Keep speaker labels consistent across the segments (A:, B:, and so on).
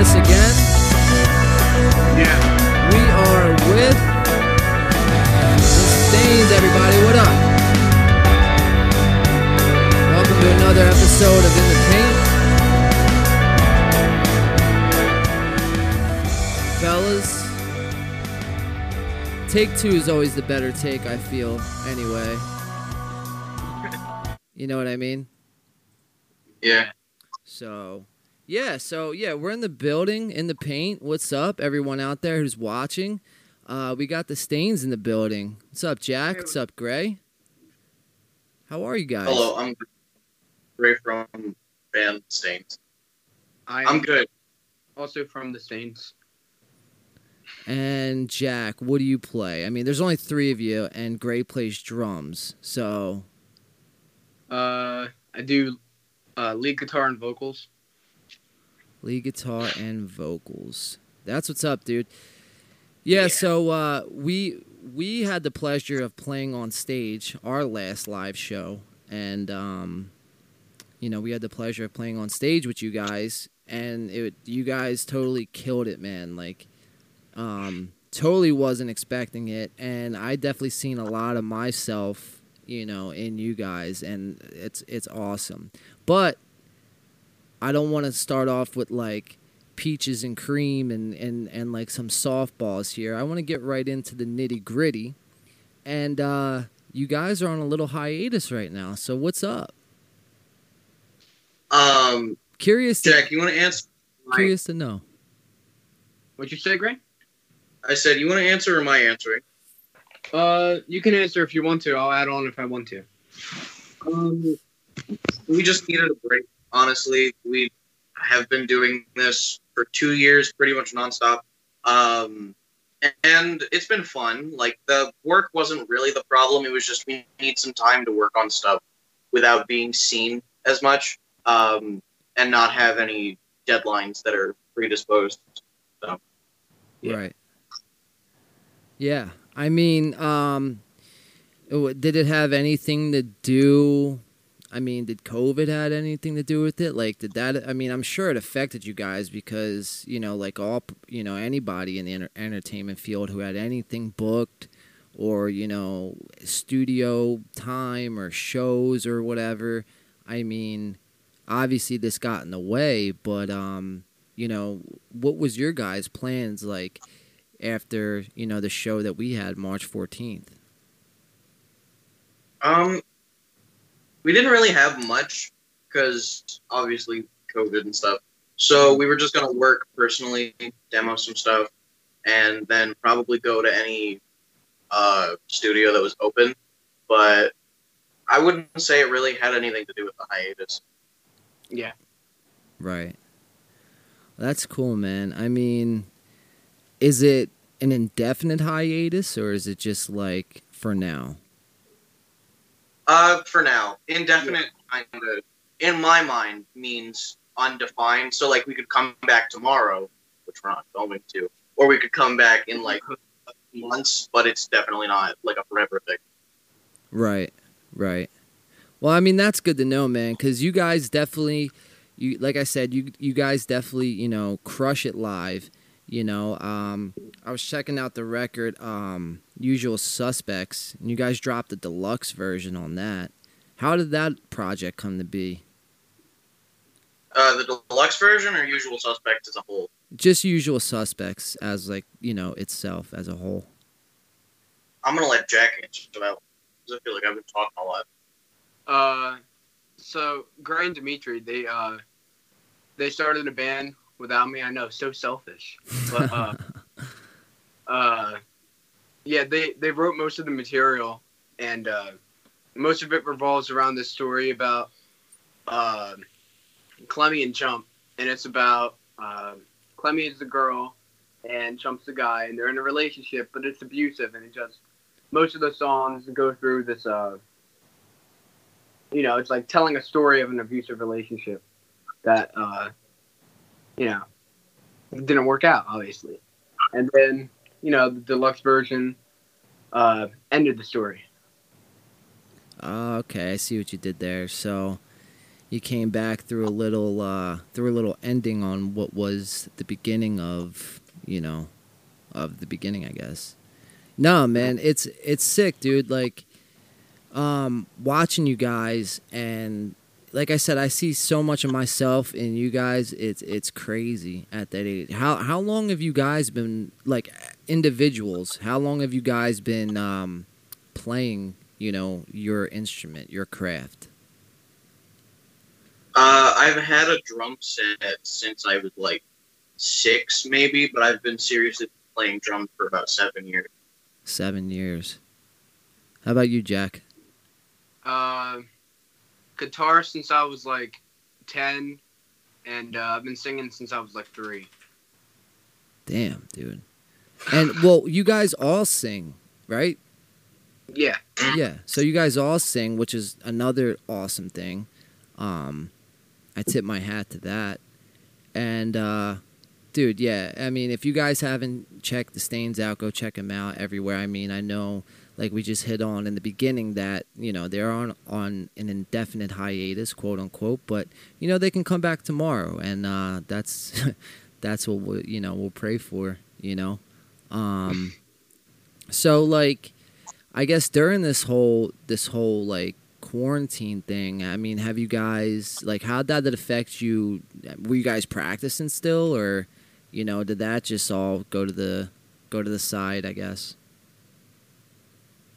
A: this again.
B: Yeah.
A: We are with the Stains, everybody. What up? Welcome to another episode of In the Paint. Fellas, take two is always the better take, I feel, anyway. You know what I mean?
B: Yeah.
A: So, yeah, so yeah, we're in the building in the paint. What's up, everyone out there who's watching? Uh, we got the stains in the building. What's up, Jack? What's up, Gray? How are you guys?
B: Hello, I'm Gray from band Stains.
C: I
B: I'm good.
C: also from the Stains.
A: And Jack, what do you play? I mean, there's only three of you, and Gray plays drums. So,
C: Uh, I do uh, lead guitar and vocals.
A: Lead guitar and vocals. That's what's up, dude. Yeah,
B: Yeah.
A: so uh, we we had the pleasure of playing on stage our last live show, and um, you know we had the pleasure of playing on stage with you guys, and it you guys totally killed it, man. Like, um, totally wasn't expecting it, and I definitely seen a lot of myself, you know, in you guys, and it's it's awesome. But I don't want to start off with like peaches and cream and, and, and like some softballs here. I want to get right into the nitty gritty. And uh, you guys are on a little hiatus right now. So what's up?
B: Um,
A: Curious to,
B: Jack, you want to answer? my-
A: curious to know.
C: What'd you say, Gray?
B: I said you want to answer or am I answering?
C: Uh, you can answer if you want to. I'll add on if I want to.
B: Um, we just needed a break. Honestly, we have been doing this for two years, pretty much nonstop. Um, and it's been fun. Like the work wasn't really the problem. It was just we need some time to work on stuff without being seen as much, um, and not have any deadlines that are predisposed.
C: Yeah.
A: Right. Yeah. I mean, um, did it have anything to do? I mean, did COVID had anything to do with it? Like, did that? I mean, I'm sure it affected you guys because you know, like all you know, anybody in the enter- entertainment field who had anything booked or you know, studio time or shows or whatever. I mean, obviously this got in the way, but um, you know, what was your guys' plans like after you know the show that we had March 14th?
B: Um, we didn't really have much because obviously COVID and stuff. So we were just gonna work personally, demo some stuff, and then probably go to any uh, studio that was open. But I wouldn't say it really had anything to do with the hiatus.
C: Yeah.
A: Right. That's cool, man. I mean, is it an indefinite hiatus or is it just like for now?
B: Uh, for now, indefinite kind of in my mind means undefined. So like we could come back tomorrow, which we're not going to, or we could come back in like months, but it's definitely not like a forever thing.
A: Right. Right. Well, I mean, that's good to know, man, cuz you guys definitely you like I said, you you guys definitely, you know, crush it live. You know, um, I was checking out the record, um, Usual Suspects, and you guys dropped the deluxe version on that. How did that project come to be?
B: Uh, the deluxe version or usual suspects as a whole.
A: Just Usual Suspects as like you know itself as a whole.
B: I'm gonna let Jack answer that because I feel like I've been talking a lot.
C: Uh, so Gray and Dimitri, they uh, they started a band without me. I know, so selfish. But uh, uh, yeah, they they wrote most of the material, and uh, most of it revolves around this story about uh, Clemmy and Chump, and it's about uh, Clemmy is the girl, and Chump's the guy, and they're in a relationship, but it's abusive, and it just most of the songs go through this. Uh, you know, it's like telling a story of an abusive relationship that, uh, you know, didn't work out, obviously. And then, you know, the deluxe version uh, ended the story.
A: Oh, okay, I see what you did there. So, you came back through a little uh, through a little ending on what was the beginning of you know of the beginning, I guess. No, man, it's it's sick, dude. Like um, watching you guys and like I said, I see so much of myself in you guys. It's it's crazy at that age. How how long have you guys been like individuals? How long have you guys been um, playing? You know your instrument, your craft.
B: Uh, I've had a drum set since I was like six, maybe, but I've been seriously playing drums for about seven years.
A: Seven years. How about you, Jack?
C: Uh, guitar since I was like ten, and uh, I've been singing since I was like three.
A: Damn, dude. And well, you guys all sing, right?
C: Yeah.
A: Yeah. So you guys all sing, which is another awesome thing. Um, I tip my hat to that. And uh, dude, yeah. I mean, if you guys haven't checked the stains out, go check them out everywhere. I mean, I know, like we just hit on in the beginning, that you know they're on on an indefinite hiatus, quote unquote. But you know they can come back tomorrow, and uh, that's that's what we, you know we'll pray for. You know. Um, so like, I guess during this whole this whole like quarantine thing, I mean, have you guys like how did that affect you? Were you guys practicing still, or you know, did that just all go to the go to the side? I guess.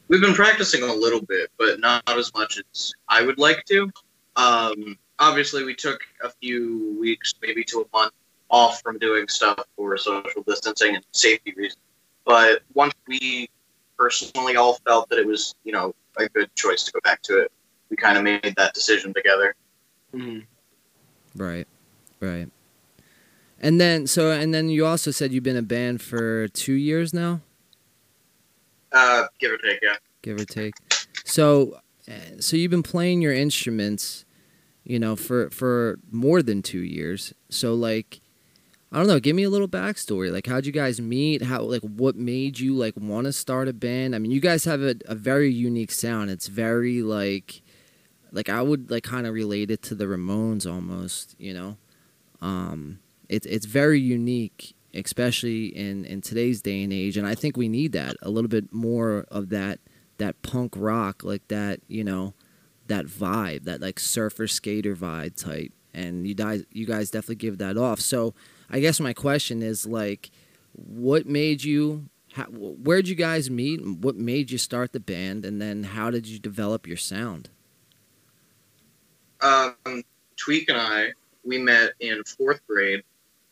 B: We've been practicing a little bit, but not as much as I would like to. Um, obviously, we took a few weeks, maybe to a month, off from doing stuff for social distancing and safety reasons. But once we personally all felt that it was, you know, a good choice to go back to it, we kind of made that decision together.
C: hmm
A: Right, right. And then so and then you also said you've been a band for two years now,
B: Uh, give or take, yeah.
A: give or take. So, uh, so you've been playing your instruments, you know, for for more than two years. So like, I don't know. Give me a little backstory. Like, how'd you guys meet? How like what made you like want to start a band? I mean, you guys have a, a very unique sound. It's very like, like I would like kind of relate it to the Ramones almost. You know, um, it's it's very unique, especially in in today's day and age. And I think we need that a little bit more of that that punk rock, like that. You know, that vibe, that like surfer skater vibe type. And you guys, you guys definitely give that off. So I guess my question is like, what made you? How, where'd you guys meet? What made you start the band? And then how did you develop your sound?
B: um, Tweak and I, we met in fourth grade,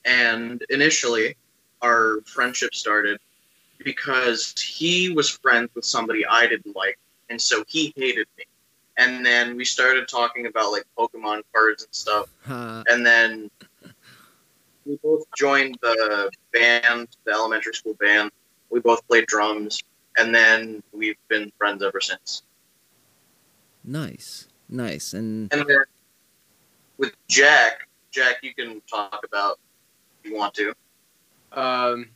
B: and initially our friendship started because he was friends with somebody I didn't like, and so he hated me. And then we started talking about like Pokemon cards and stuff,
A: Uh,
B: and then we both joined the band, the elementary school band. We both played drums, and then we've been friends ever since.
A: nice, nice, and
B: And then with Jack, Jack, you can talk about if you want to.
C: Um,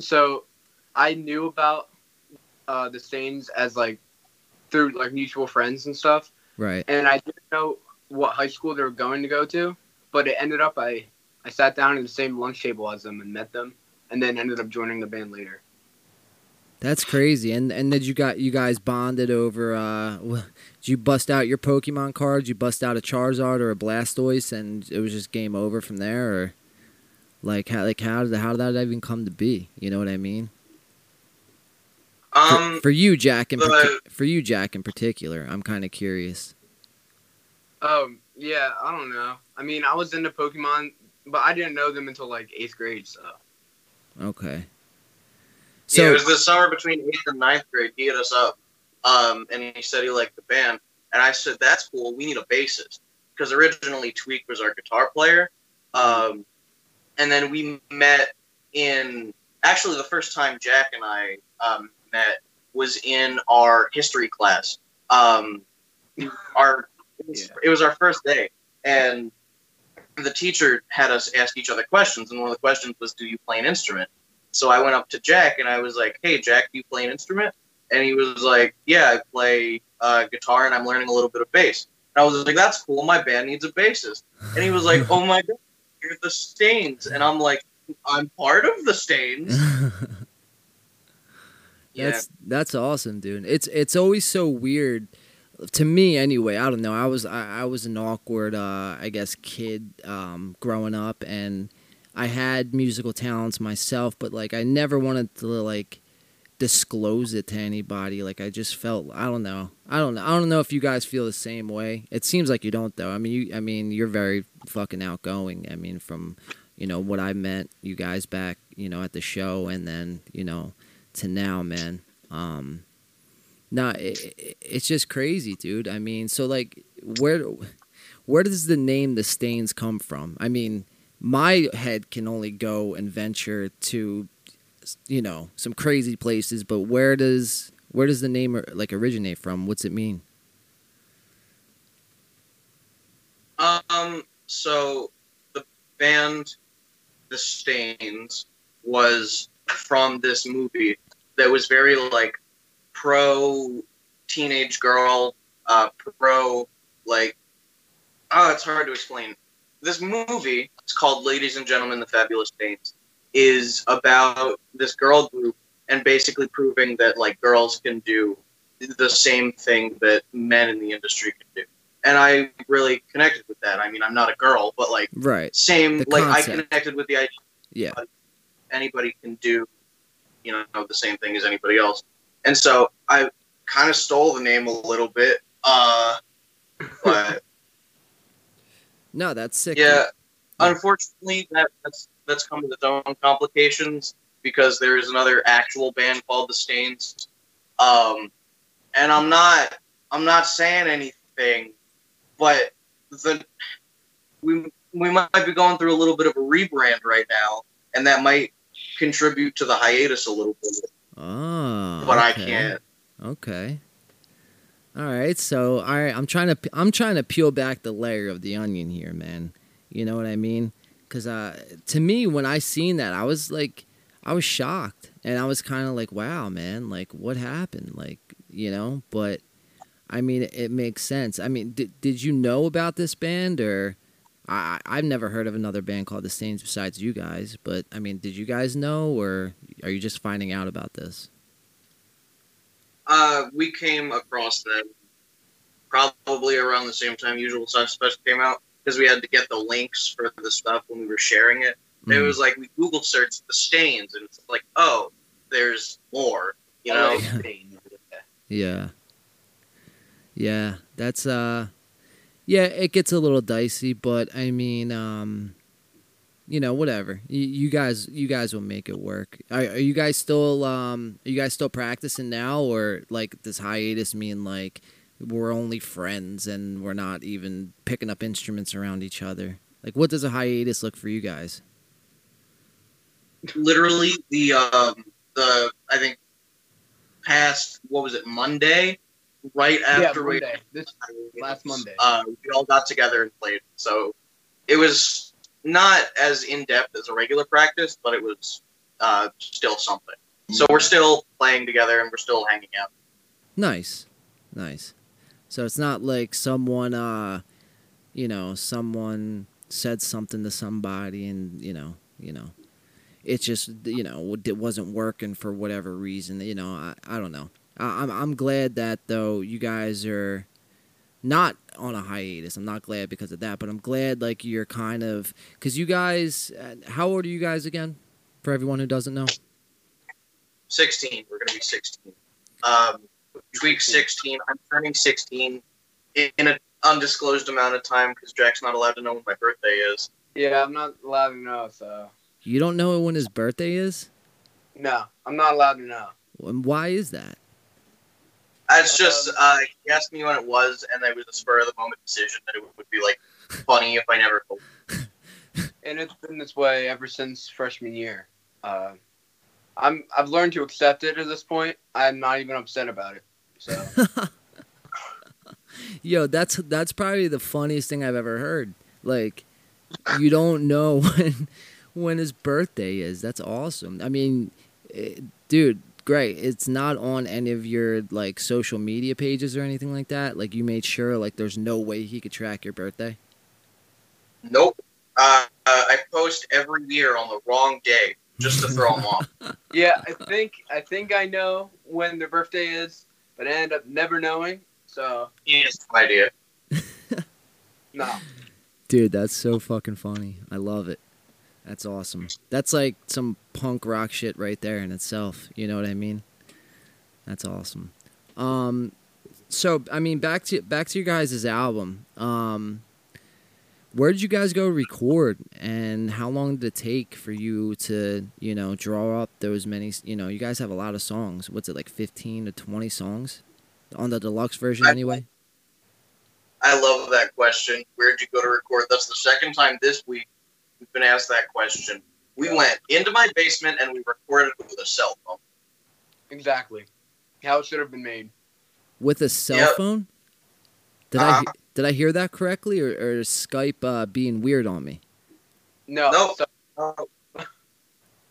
C: so I knew about uh, the Stains as like through like mutual friends and stuff,
A: right.
C: and I didn't know what high school they were going to go to, but it ended up I I sat down at the same lunch table as them and met them, and then ended up joining the band later.
A: That's crazy. And and did you got you guys bonded over? Uh, did you bust out your Pokemon cards? You bust out a Charizard or a Blastoise, and it was just game over from there, or like how like how did how did that even come to be? You know what I mean? For,
B: Um,
A: for you, Jack, in parti- for you, Jack, in particular, I'm kind of curious.
C: Um, yeah, I don't know. I mean, I was into Pokemon, but I didn't know them until like eighth grade. So
A: Okay.
B: yeah, it was the summer between eighth and ninth grade. He hit us up, um, and he said he liked the band, and I said that's cool. We need a bassist because originally Tweak was our guitar player, um, and then we met in actually the first time Jack and I um, met was in our history class. Um, our
C: Yeah.
B: it was our first day, and the teacher had us ask each other questions, and one of the questions was, "Do you play an instrument?" So I went up to Jack and I was like, "Hey, Jack, do you play an instrument?" And he was like, "Yeah, I play uh, guitar and I'm learning a little bit of bass." And I was like, that's cool. My band needs a bassist. And he was like, oh my god, you're the Stains. And I'm like, I'm part of the Stains. Yeah.
A: That's that's awesome, dude. It's it's always so weird to me anyway. I don't know. I was I, I was an awkward uh I guess kid um growing up and I had musical talents myself, but like I never wanted to like disclose it to anybody. Like I just felt I don't know. I don't know. I don't know if you guys feel the same way. It seems like you don't though. I mean you I mean you're very fucking outgoing. I mean from you know what I met you guys back, you know, at the show and then, you know, to now, man. Um, nah, it, it, it's just crazy, dude. I mean, so like, where where does the name the Stains come from? I mean, my head can only go and venture to, you know, some crazy places, but where does where does the name like originate from? What's it mean?
B: Um, so the band, The Stains, was from this movie that was very like pro teenage girl, uh, pro like oh, it's hard to explain. This movie, it's called Ladies and Gentlemen, the Fabulous Stains, is about this girl group and basically proving that like girls can do the same thing that men in the industry can do. And I really connected with that. I mean, I'm not a girl, but like
A: Right.
B: same
A: The
B: like I connected with the idea
A: Yeah.
B: anybody can do, you know, the same thing as anybody else. And so I kind of stole the name a little bit. Uh, but
A: No, that's sick.
B: yeah, unfortunately, that, that's that's come with its own complications because there is another actual band called the Stains. Um, and I'm not I'm not saying anything, but the we we might be going through a little bit of a rebrand right now, and that might contribute to the hiatus a little bit.
A: Oh.
B: But I can't.
A: Okay. All right. So, all right, I'm trying to I'm trying to peel back the layer of the onion here, man. You know what I mean? Cuz uh to me when I seen that, I was like I was shocked and I was kind of like, "Wow, man, like what happened?" Like, you know, but I mean, it, it makes sense. I mean, did did you know about this band or I I- I've never heard of another band called The Stains besides you guys, but I mean, did you guys know or are you just finding out about this?
B: Uh, we came across them probably around the same time Usual Suspects came out because we had to get the links for the stuff when we were sharing it. It
A: Mhm.
B: was like we Google searched the stains, and it's like, oh, there's more. You know,
C: like Spain.
A: Yeah. Yeah, that's uh yeah, it gets a little dicey, but I mean, um you know, whatever. You, you guys you guys will make it work. Are, are you guys still um are you guys still practicing now or like this hiatus mean like we're only friends and we're not even picking up instruments around each other? Like what does a hiatus look for you guys?
B: literally the um the I think past what was it Monday, right
C: Yeah,
B: after we
C: Monday. This last Monday.
B: uh, we all got together and played. So it was not as in depth as a regular practice, but it was uh, still something. So we're still playing together and we're still hanging out.
A: Nice. Nice. So it's not like someone uh you know, someone said something to somebody and, you know, you know, it's just, you know, it wasn't working for whatever reason, you know, I, I don't know. I, I'm I'm glad that though you guys are not on a hiatus. I'm not glad because of that, but I'm glad like you're kind of cuz you guys uh, how old are you guys again? For everyone who doesn't know.
B: 16. We're gonna be 16. Um, week 16. I'm turning 16 in in an undisclosed amount of time because Jack's not allowed to know when my birthday is.
C: Yeah, I'm not allowed to know. So
A: You don't know when his birthday is?
C: no, I'm not allowed to know.
A: And why is that?
B: It's just uh, he asked me when it was, and it was a spur of the moment decision that it would be like funny if I never told.
C: and it's been this way ever since freshman year. Uh, I'm I've learned to accept it at this point. I'm not even upset about it. So
A: Yo, that's that's probably the funniest thing I've ever heard. Like, you don't know when when his birthday is. That's awesome. I mean, eh, dude, great. It's not on any of your like social media pages or anything like that. Like you made sure like there's no way he could track your birthday.
B: Nope. Uh, uh, I post every year on the wrong day just to throw him off.
C: Yeah, I think I think I know when their birthday is, but I end up never knowing. So
B: He has no idea.
C: no.
A: Dude, that's so fucking funny. I love it. That's awesome. That's like some punk rock shit right there in itself. You know what I mean? That's awesome. Um, so I mean, back to back to your guys' album. Um, where did you guys go record, and how long did it take for you to, you know, draw up those many? You know, you guys have a lot of songs. What's it like, fifteen to twenty songs on the deluxe version,
B: I-
A: anyway?
B: I love that question. Where'd you go to record? That's the second time this week we've been asked that question. We went into my basement and we recorded with a cell phone.
C: Exactly. How it should have been made.
A: with a cell
B: Yep.
A: phone. Did I
B: Uh-huh.
A: he- did I hear that correctly, or, or is Skype uh, being weird on me,
C: No.
B: Nope.
C: so-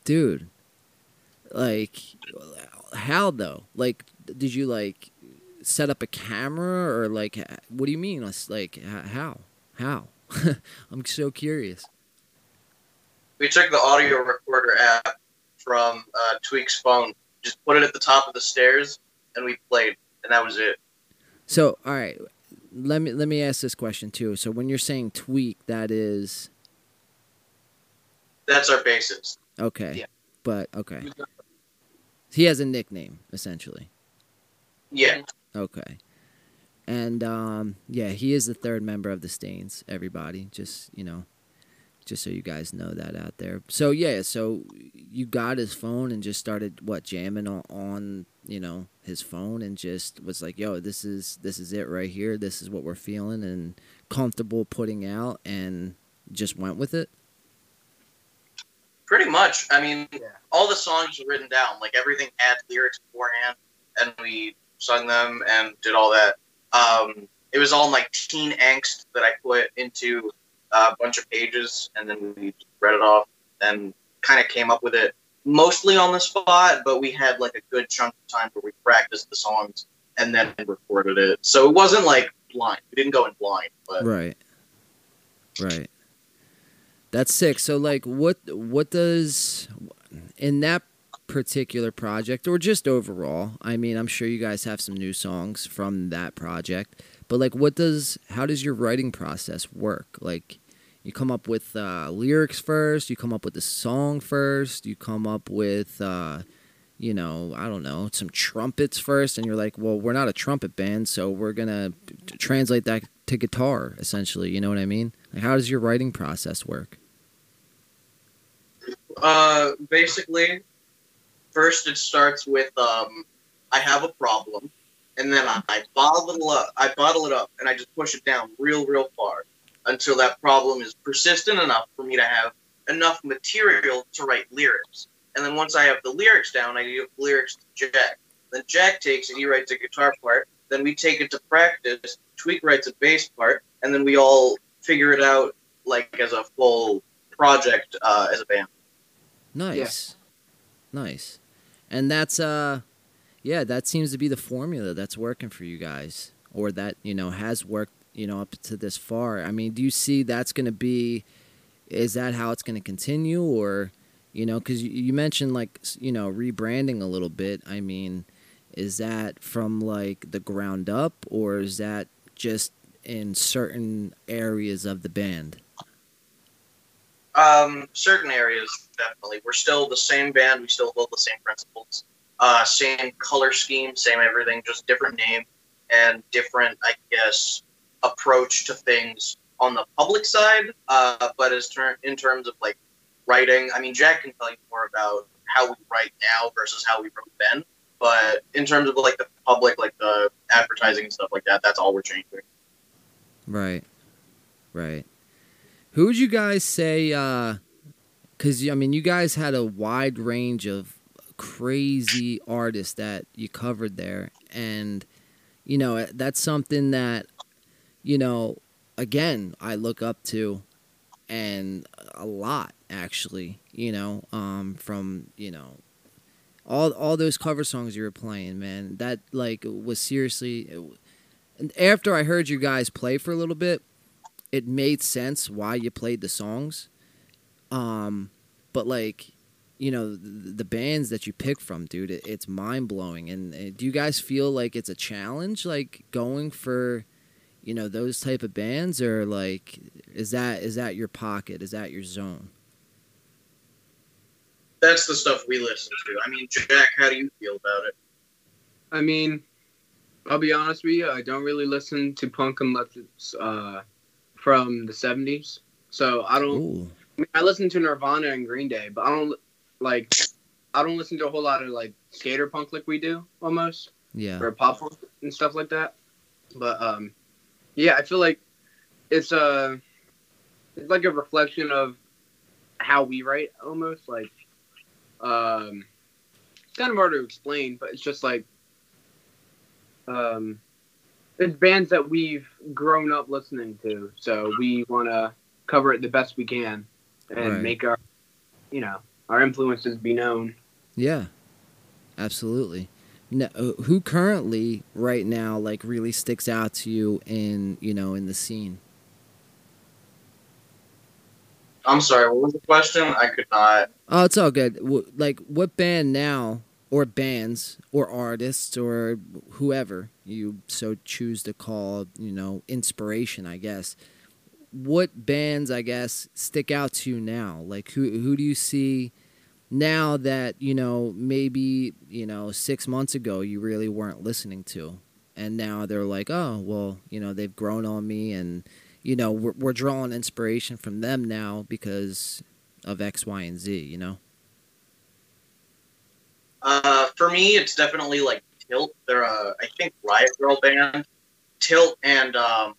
A: dude? Like, how though? Like, did you like set up a camera, or like, what do you mean? Like, how? How? I'm so curious.
B: We took the audio recorder app from uh, Tweak's phone, just put it at the top of the stairs, and we played, and that was it.
A: So, all right, let me let me ask this question too. So, when you're saying tweak, that is
B: That's our bassist.
A: okay,
C: Yeah.
A: but okay, he has a nickname essentially.
B: Yeah.
A: Okay. And um, yeah, he is the third member of the Stains. Everybody, just you know, just so you guys know that out there. So yeah, so you got his phone and just started what jamming on, on you know his phone and just was like, yo, this is this is it right here. This is what we're feeling and comfortable putting out, and just went with it.
B: Pretty much. I mean,
C: Yeah.
B: all the songs were written down. Like everything had lyrics beforehand, and we sung them and did all that. Um, it was all like teen angst that I put into a bunch of pages, and then we read it off and kind of came up with it mostly on the spot. But we had like a good chunk of time where we practiced the songs and then recorded it. So it wasn't like blind. We didn't go in blind, but
A: Right. Right. That's sick. So like what what does in that particular project or just overall, I mean, I'm sure you guys have some new songs from that project, but like what does how does your writing process work? Like you come up with uh, lyrics first, you come up with the song first, you come up with uh you know, I don't know, some trumpets first, and you're like, well, we're not a trumpet band, so we're gonna translate that to guitar, essentially. You know what I mean? Like, how does your writing process work?
B: Uh, basically, first it starts with um, I have a problem, and then I, I bottle it up. I bottle it up, and I just push it down real, real far until that problem is persistent enough for me to have enough material to write lyrics. And then once I have the lyrics down, I give lyrics to Jack. Then Jack takes it, he writes a guitar part. Then we take it to practice. Tweak writes a bass part, and then we all figure it out like as a full project uh, as a band.
A: Nice, nice, and that's uh, yeah, that seems to be the formula that's working for you guys, or that you know has worked, you know, up to this far. I mean, do you see that's going to be? Is that how it's going to continue, or you know, because you, mentioned like you know rebranding a little bit. I mean, is that from like the ground up, or is that just in certain areas of the band?
B: Um, certain areas, definitely. We're still the same band. We still hold the same principles, uh, same color scheme, same everything, just different name and different, I guess, approach to things on the public side. Uh, but as ter- in terms of like writing, I mean, Jack can tell you more about how we write now versus how we wrote then. But in terms of like the public, like the advertising and stuff like that, that's all we're changing.
A: Right. Right. Who would you guys say uh cuz I mean you guys had a wide range of crazy artists that you covered there and you know that's something that you know again I look up to and a lot actually, you know, um from, you know, all all those cover songs you were playing, man. That like was seriously. And after I heard you guys play for a little bit, it made sense why you played the songs. Um, but like, you know, the, bands that you pick from, dude, it, it's mind blowing. And do you guys feel like it's a challenge, like going for, you know, those type of bands, or like, is that is that your pocket? Is that your zone?
B: That's the stuff we listen to. I mean, Jack, how do you feel about it?
C: I mean, I'll be honest with you. I don't really listen to punk unless it's uh, from the '70s. So I don't.
A: Ooh.
C: I, mean, I listen to Nirvana and Green Day, but I don't like. I don't listen to a whole lot of like skater punk like we do almost,
A: Yeah.
C: or pop punk and stuff like that. But um, yeah, I feel like it's a it's like a reflection of how we write almost like um it's kind of hard to explain but it's just like um it's bands that we've grown up listening to so we want to cover it the best we can and
A: Right.
C: make our you know our influences be known
A: Yeah, absolutely. No, who currently right now like really sticks out to you in you know in the scene?
B: I'm sorry, what was the question? I could not.
A: Oh, it's all good. Like, what band now, or bands, or artists, or whoever you so choose to call, you know, inspiration, I guess. What bands, I guess, stick out to you now? Like, who who do you see now that you know maybe you know six months ago you really weren't listening to, and now they're like, oh, well, you know, they've grown on me, and you know, we're, we're drawing inspiration from them now because of X, Y, and Z, you know?
B: Uh, for me, it's definitely like Tilt. They're a, I think, Riot Girl band. Tilt and um,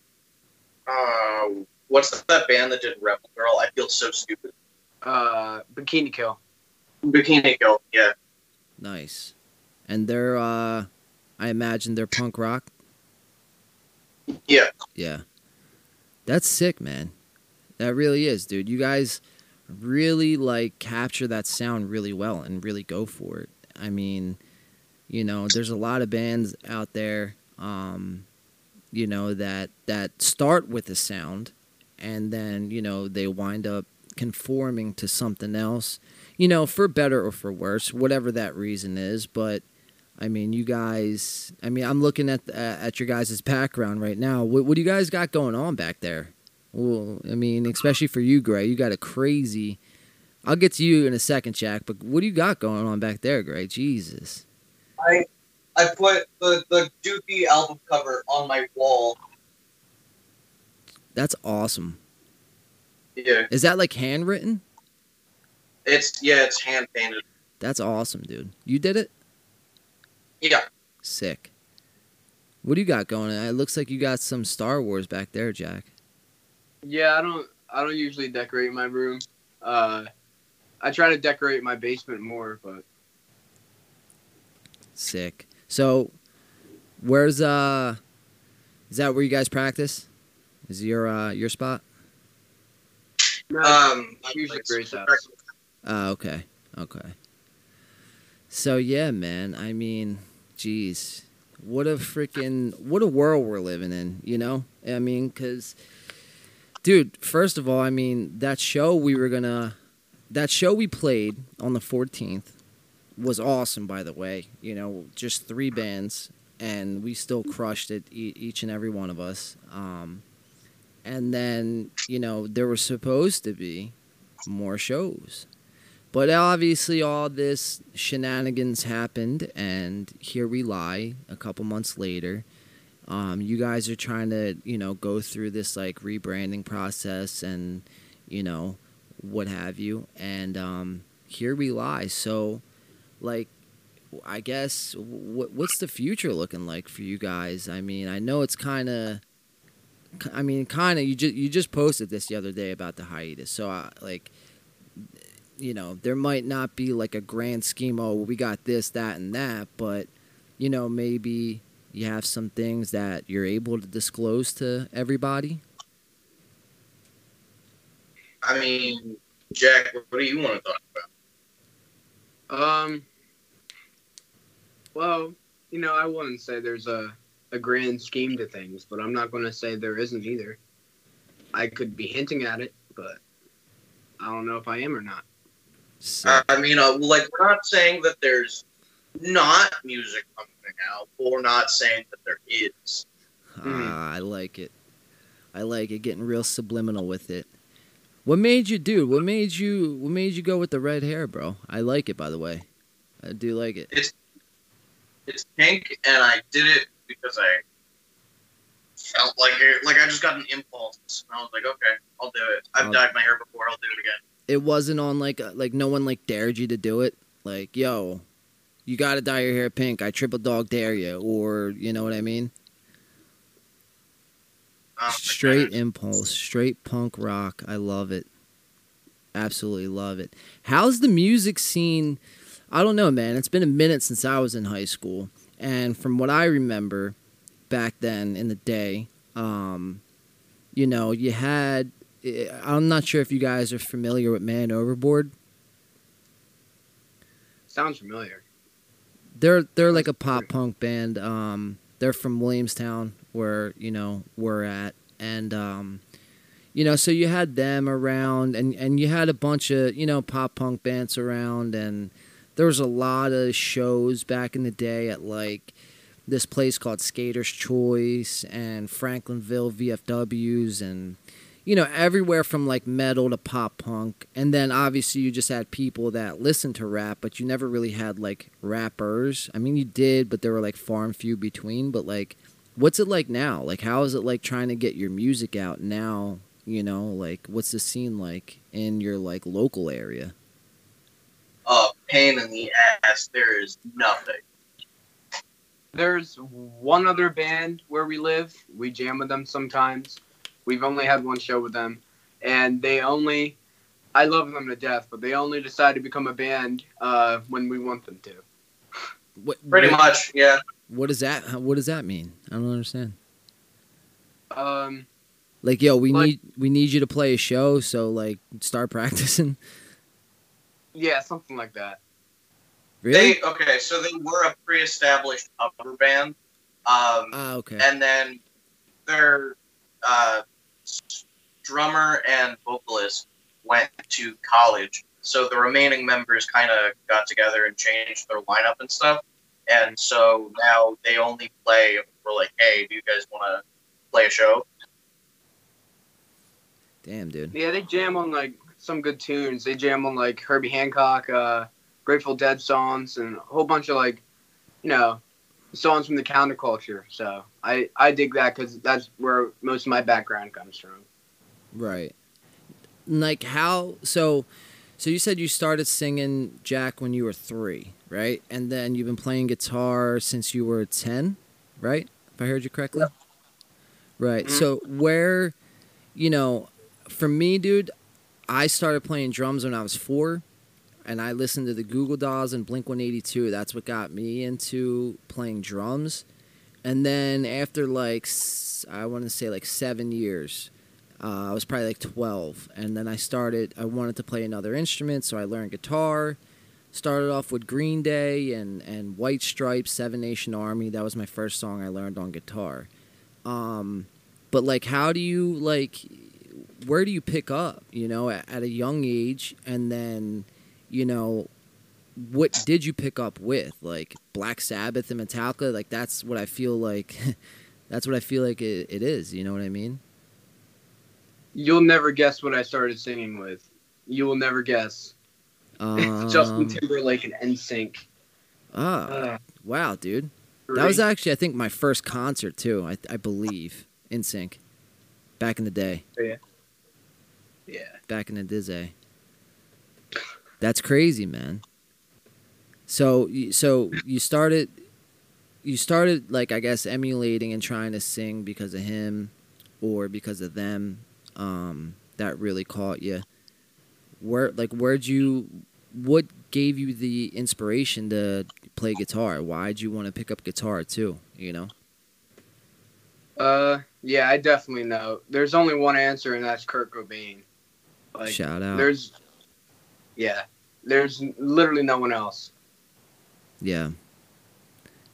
B: uh, what's that band that did Rebel Girl? I feel so stupid.
C: uh bikini kill
B: Bikini Kill. Yeah.
A: Nice. And they're, uh, I imagine they're punk rock?
B: Yeah.
A: Yeah. That's sick, man. That really is, dude. You guys really, like, capture that sound really well and really go for it. I mean, you know, there's a lot of bands out there, um, you know, that, that start with a sound and then, you know, they wind up conforming to something else, you know, for better or for worse, whatever that reason is. But I mean, you guys. I mean, I'm looking at uh, at your guys' background right now. What, what do you guys got going on back there? Well, I mean, especially for you, Gray. You got a crazy. I'll get to you in a second, Jack. But what do you got going on back there, Gray? Jesus.
B: I I put the the Dookie album cover on my wall.
A: That's awesome.
B: Yeah.
A: Is that like handwritten?
B: It's yeah, it's hand painted.
A: That's awesome, dude. You did it.
B: Yeah.
A: Sick. What do you got going? on? It looks like you got some Star Wars back there, Jack.
C: yeah i don't i don't usually decorate my room uh i try to decorate my basement more but
A: Sick. So, where's uh, is that where you guys practice? Is your uh your spot?
C: no,
B: Um.
C: usually
B: like,
C: Gray's House.
A: Oh, okay, okay. So yeah, man. I mean, jeez. what a freaking what a world we're living in. You know, I mean, because, dude, first of all, I mean that show we were gonna, that show we played on the fourteenth was awesome. By the way, you know, just three bands, and we still crushed it, each and every one of us. Um, and then you know there was supposed to be more shows. But obviously, all this shenanigans happened, and here we lie a couple months later. Um, you guys are trying to, you know, go through this like rebranding process and, you know, what have you. And um, here we lie. So, like, I guess what what's the future looking like for you guys? I mean, I know it's kind of. I mean, kind of. You just you just posted this the other day about the hiatus, so like, you know, there might not be like a grand scheme. Oh, we got this, that, and that, but you know, maybe you have some things that you're able to disclose to everybody.
B: I mean, Jack, what do you want to talk about?
C: Um, Well, you know, I wouldn't say there's a, a grand scheme to things, but I'm not going to say there isn't either. I could be hinting at it, but I don't know if I am or not.
A: So,
B: I mean, uh, like we're not saying that there's not music coming out, but we're not saying that there is.
A: ah, I like it. I like it. Getting real subliminal with it. What made you, dude? What made you? What made you go with the red hair, bro? I like it, by the way. I do like it.
B: It's pink, and I did it because I felt like it. Like I just got an impulse, and I was like, okay, I'll do it. I've
A: I'll-
B: dyed my hair before. I'll do it again.
A: It wasn't on like like no one like dared you to do it. Like, yo, you got to dye your hair pink. I triple dog dare you, or you know what I mean?
B: Um,
A: Straight impulse, straight punk rock. I love it. Absolutely love it. How's the music scene? I don't know, man. It's been a minute since I was in high school, and from what I remember back then in the day, um, you know, you had. I'm not sure if you guys are familiar with Man Overboard.
C: Sounds familiar.
A: They're they're like a pop punk band. Um, they're from Williamstown, where you know we're at, and um, you know, so you had them around, and and you had a bunch of you know pop punk bands around, and there was a lot of shows back in the day at like this place called Skater's Choice and Franklinville VFWs and you know everywhere from like metal to pop punk and then obviously you just had people that listened to rap but you never really had like rappers i mean you did but there were like far and few between but like what's it like now like how is it like trying to get your music out now you know like what's the scene like in your like local area
B: Oh, pain in the ass. There is nothing.
C: There's one other band where we live. We jam with them sometimes. We've only had one show with them, and they only. I love them to death, but they only decide to become a band uh, when we want them to.
A: what,
B: Pretty
A: what,
B: much, yeah.
A: what does that what does that mean i don't understand
C: Um,
A: like yo we
C: Like-
A: need we need you to play a show so like start practicing
C: yeah, something like that.
A: really
B: They okay, so they were a pre-established cover band, um,
A: ah okay
B: and then their uh, s- drummer and vocalist went to college. So the remaining members kind of got together and changed their lineup and stuff. And so now they only play. if We're like, hey, do you guys want to play a show?
A: damn dude
C: Yeah, they jam on like some good tunes. They jam on like Herbie Hancock, uh, Grateful Dead songs, and a whole bunch of like, you know, songs from the counterculture. So I I dig that because that's where most of my background comes from.
A: Right. Like how so so you said you started singing Jack when you were 3, right? And then you've been playing guitar since you were 10, right? If I heard you correctly? Right.
C: Mhm.
A: So where you know, for me, dude, I started playing drums when I was 4 and I listened to the Goo Goo Dolls and Blink 182. That's what got me into playing drums. And then after like I want to say like 7 years, uh, I was probably like 12, and then I started. I wanted to play another instrument, so I learned guitar. Started off with Green Day and and White Stripes, Seven Nation Army. That was my first song I learned on guitar. Um, but like, how do you like? Where do you pick up? You know, at, at a young age, and then, you know, what did you pick up with? Like Black Sabbath and Metallica. Like that's what I feel like. that's what I feel like it, it is. You know what I mean?
C: You'll never guess what I started singing with. You will never guess.
A: Um,
C: Justin Timberlake and NSYNC.
A: Ah,
C: Uh,
A: wow, dude. That was actually, I think, my first concert too. I, I believe NSYNC, back in the day,
C: yeah. Yeah.
A: back in the dizzy. That's crazy, man. So, so you started, you started like I guess emulating and trying to sing because of him, or because of them. Um, that really caught you. Where, like, where'd you? What gave you the inspiration to play guitar? Why'd you want to pick up guitar too? You know.
C: Uh, yeah, I definitely know. There's only one answer, and that's Kurt Cobain. Like,
A: Shout out.
C: there's, yeah, there's literally no one else.
A: Yeah.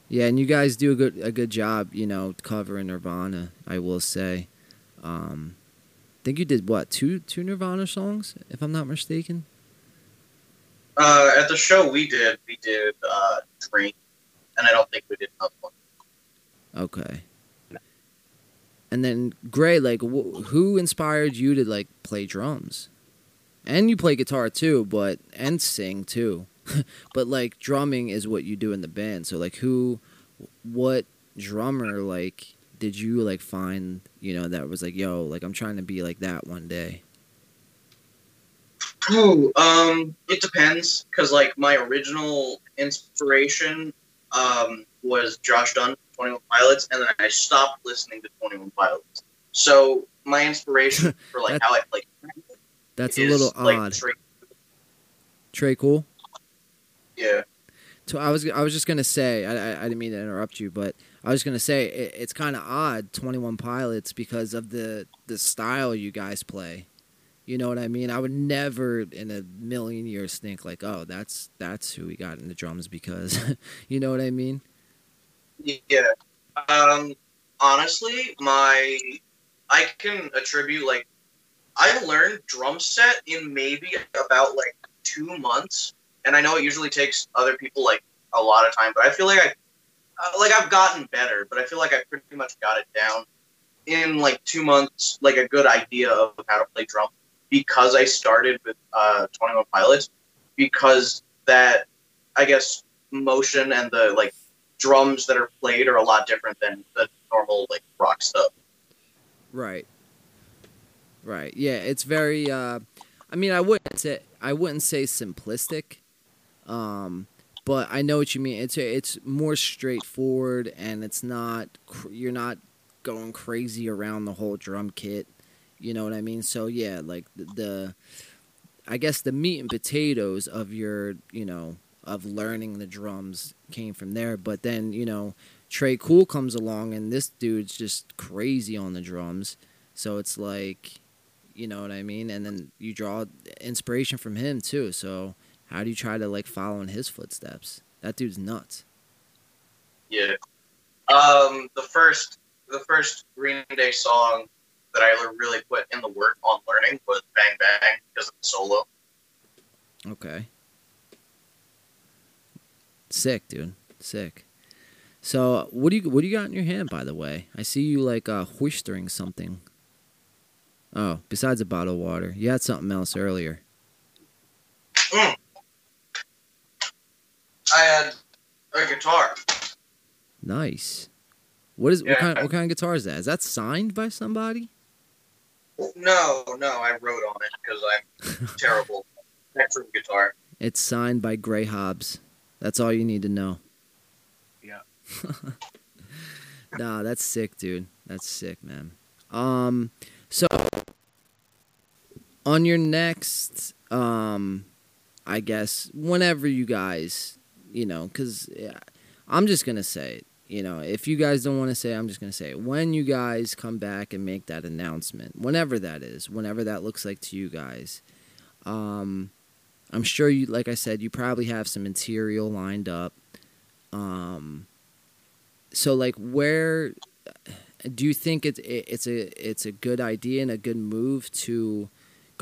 A: Yeah, and you guys do a good a good job, you know, covering Nirvana. I will say. Um, think you did what two two Nirvana songs, if I'm not mistaken.
B: Uh, at the show we did, we did uh, Dream, and I don't think we did another one.
A: Okay. And then Gray, like, wh- who inspired you to like play drums? And you play guitar too, but and sing too. but like drumming is what you do in the band. So like, who, what drummer like did you like find? You know that was like, yo, like I'm trying to be like that one day.
B: Oh, um, it depends because like my original inspiration um was Josh Dun, Twenty One Pilots, and then I stopped listening to Twenty One Pilots. So my inspiration for like how I play
A: That's a little
B: like,
A: odd.
B: Trey-
A: Trey, cool.
B: yeah,
A: So I was I was just gonna say I, I, I didn't mean to interrupt you, but I was gonna say it, it's kind of odd Twenty One Pilots because of the the style you guys play. You know what I mean? I would never in a million years think like, oh, that's that's who we got in the drums because, you know what I mean?
B: yeah. Um, honestly, my I can attribute like I learned drum set in maybe about like two months, and I know it usually takes other people like a lot of time, but I feel like I uh, like I've gotten better, but I feel like I pretty much got it down in like two months, like a good idea of how to play drum because I started with uh, Twenty One Pilots because that I guess motion and the like drums that are played are a lot different than the normal like rock stuff.
A: Right. Right. Yeah, it's very uh I mean, I wouldn't say I wouldn't say simplistic. Um but I know what you mean. It's it's more straightforward and it's not you're not going crazy around the whole drum kit. You know what I mean? So yeah, like the, the I guess the meat and potatoes of your, you know, of learning the drums came from there, but then, you know, Tré Cool comes along and this dude's just crazy on the drums. So it's like, you know what I mean? And then you draw inspiration from him too. So how do you try to like follow in his footsteps? That dude's nuts.
B: Yeah. Um, the first the first Green Day song that I really put in the work on learning was Bang Bang because of the solo.
A: Okay. Sick, dude. Sick. So what do you what do you got in your hand by the way? I see you like uh hoistering something. Oh, besides a bottle of water. You had something else earlier.
B: I had a guitar.
A: Nice. What is what
B: Yeah.
A: kind what kind of guitar is that? Is that signed by somebody?
B: No, no, I wrote on it because I'm terrible at room guitar.
A: It's signed by Gray Hobbs. That's all you need to know.
C: Yeah.
A: nah, that's sick, dude. That's sick, man. Um, so on your next, um, I guess whenever you guys, you know, because yeah, I'm just gonna say it. You know, if you guys don't want to say, I'm just gonna say it. When you guys come back and make that announcement, whenever that is, whenever that looks like to you guys, um, I'm sure you, like I said, you probably have some material lined up. Um, so like, where do you think it's it's a it's a good idea and a good move to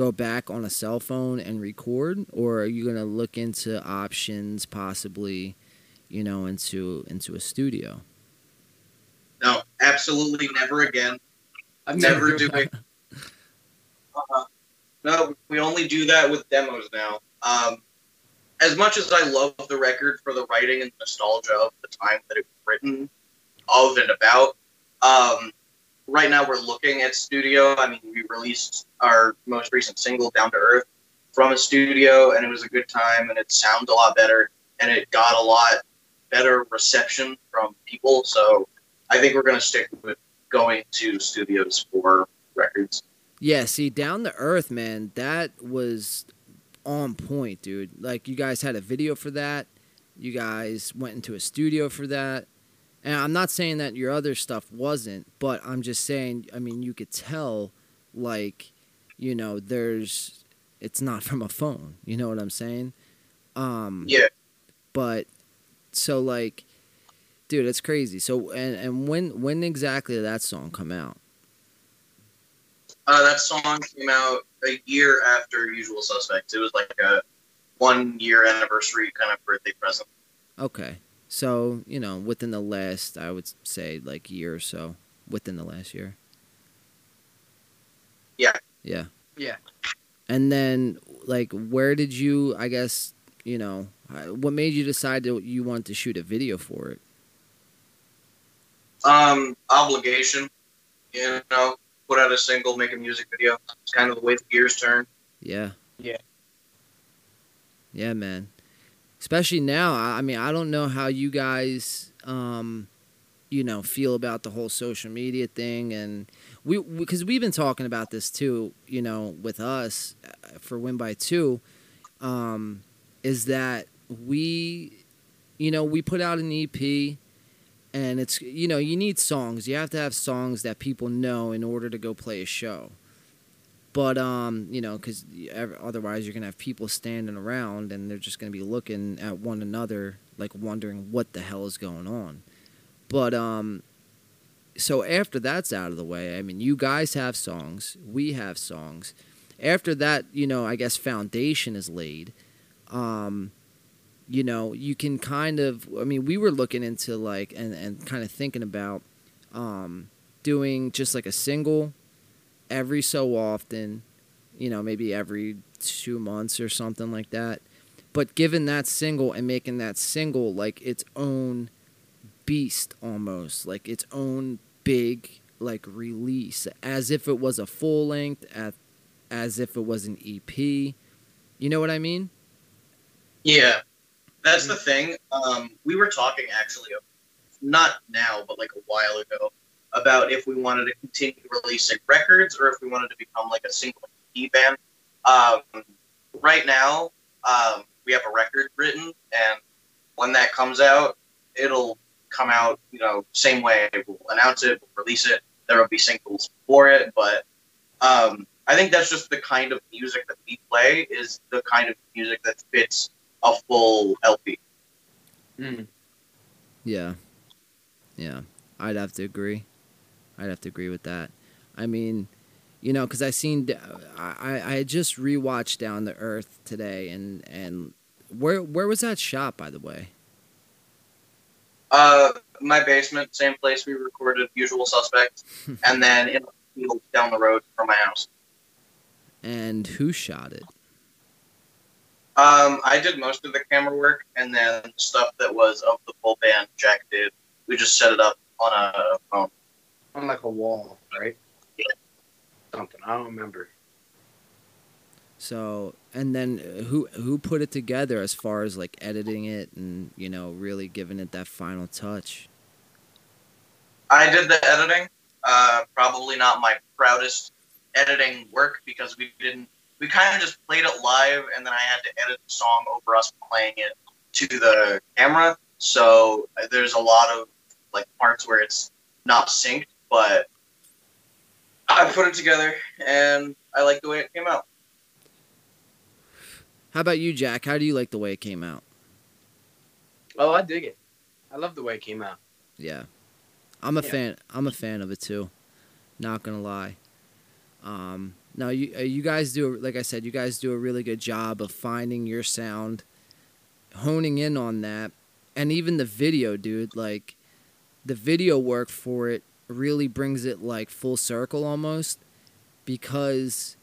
A: go back on a cell phone and record, or are you gonna look into options possibly, you know, into into a studio?
B: No, absolutely never again.
C: I'm
B: Never doing. Uh, no, we only do that with demos now. Um, as much as I love the record for the writing and nostalgia of the time that it was written, of and about, um, right now we're looking at studio. I mean, we released our most recent single, Down to Earth, from a studio, and it was a good time, and it sounded a lot better, and it got a lot better reception from people. So I think we're going to stick with going to studios for records.
A: Yeah, see, down to earth, man, that was on point, dude. Like you guys had a video for that. You guys went into a studio for that. And I'm not saying that your other stuff wasn't, but I'm just saying, I mean, you could tell like, you know, there's it's not from a phone. You know what I'm saying? Um
B: Yeah.
A: but so like dude, it's crazy. So and and when when exactly did that song come out?
B: Uh, that song came out a year after Usual Suspects. It was like a one year anniversary kind of birthday present.
A: Okay. So, you know, within the last I would say like year or so. Within the last year.
B: Yeah.
A: Yeah.
C: Yeah.
A: And then like where did you I guess, you know, uh, what made you decide that you wanted to shoot a video for it?
B: Um, obligation, you know, put out a single, make a music video. It's kind of the way the gears turn.
A: Yeah.
C: Yeah.
A: Yeah, man. Especially now. I mean, I don't know how you guys, um, you know, feel about the whole social media thing, and we because we, have been talking about this too. You know, with us uh, for Win by Two, um, is that we, you know, we put out an EP. And it's you know you need songs. You have to have songs that people know in order to go play a show. But um, you know, because otherwise you're gonna have people standing around and they're just gonna be looking at one another, like wondering what the hell is going on. But um, so after that's out of the way, I mean, you guys have songs, we have songs. After that, you know, I guess foundation is laid. Um, you know, you can kind of. I mean, we were looking into like and and kind of thinking about um, doing just like a single every so often, you know, maybe every two months or something like that. But given that single and making that single like its own beast almost, like its own big like release, as if it was a full length, at, as if it was an EP. You know what I mean?
B: Yeah, that's the thing. Um, we were talking actually, not now, but like a while ago, about if we wanted to continue releasing records or if we wanted to become like a single EP band. Um, right now, um, we have a record written, and when that comes out, it'll come out, you know, same way. We'll announce it, we'll release it. There will be singles for it, but um, I think that's just the kind of music that we play is the kind of music that fits a full LP.
C: Mm.
A: Yeah, yeah, I'd have to agree. I'd have to agree with that. I mean, you know, because I seen I I just rewatched Down to Earth today, and and where where was that shot, by the way?
B: Uh, my basement, same place we recorded Usual Suspects, and then in the field down the road from my house.
A: And who shot it?
B: Um, I did most of the camera work, and then stuff that was of the full band, Jack did. We just set it up on a phone
C: on like a wall, right?
B: Yeah.
C: Something I don't remember.
A: So, and then who who put it together as far as like editing it and you know really giving it that final touch?
B: I did the editing. Uh, probably not my proudest editing work because we didn't. We kind of just played it live, and then I had to edit the song over us playing it to the camera. So uh, there's a lot of like parts where it's not synced but I put it together and I like the way it came out.
A: How about you, Jack? How do you like the way it came out?
C: Oh, I dig it. I love the way it came out.
A: Yeah, I'm a
C: Yeah.
A: fan. I'm a fan of it too. Not gonna lie. Um, now you uh, you guys do like I said, you guys do a really good job of finding your sound, honing in on that, and even the video, dude. Like, the video work for it really brings it like full circle almost because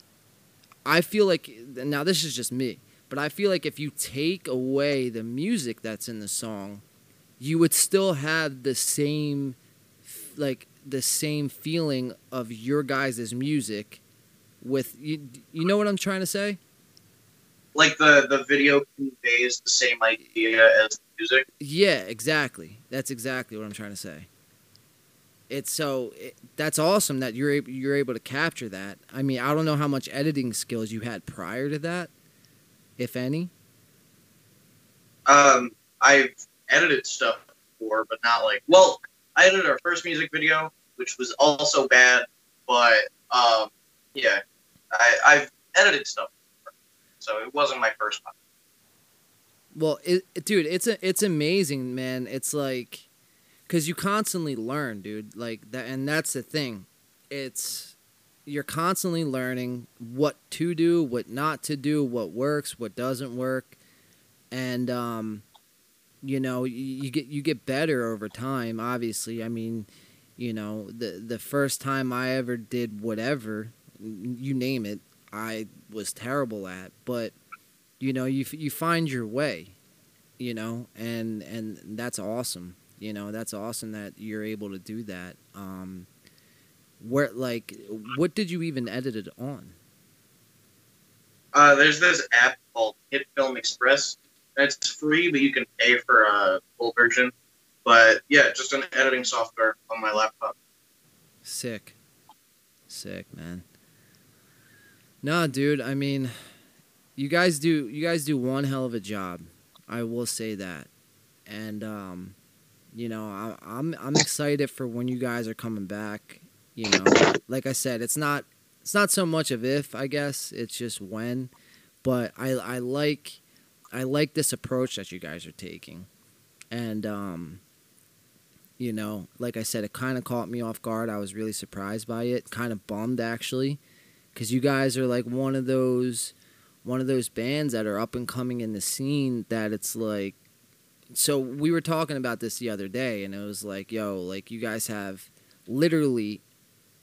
A: I feel like now this is just me, but I feel like if you take away the music that's in the song, you would still have the same like the same feeling of your guys' music with you you know what I'm trying to say?
B: Like the the video conveys the same idea as the music.
A: Yeah, exactly. That's exactly what I'm trying to say. It's so it, that's awesome that you're able, you're able to capture that. I mean, I don't know how much editing skills you had prior to that, if any.
B: Um, I've edited stuff before, but not like well, I edited our first music video, which was also bad, but um, yeah, I, I've edited stuff, before, so it wasn't my first one.
A: Well, it, dude, it's a, it's amazing, man. It's like because you constantly learn, dude. Like that, and that's the thing. It's you're constantly learning what to do, what not to do, what works, what doesn't work, and um, you know, you, you get you get better over time. Obviously, I mean, you know, the the first time I ever did whatever, you name it, I was terrible at, but you know, you you find your way, you know, and and that's awesome. You know, that's awesome that you're able to do that. Um, where like, what did you even edit it on?
B: Uh, there's this app called HitFilm Express. It's free, but you can pay for a full version. But yeah, just an editing software on my laptop.
A: Sick, sick, man. Nah, dude. I mean, you guys do you guys do one hell of a job. I will say that, and um, you know, I, I'm I'm excited for when you guys are coming back. You know, like I said, it's not it's not so much of if I guess it's just when, but I I like I like this approach that you guys are taking, and um, you know, like I said, it kind of caught me off guard. I was really surprised by it, kind of bummed actually, because you guys are like one of those one of those bands that are up and coming in the scene that it's like so we were talking about this the other day and it was like yo like you guys have literally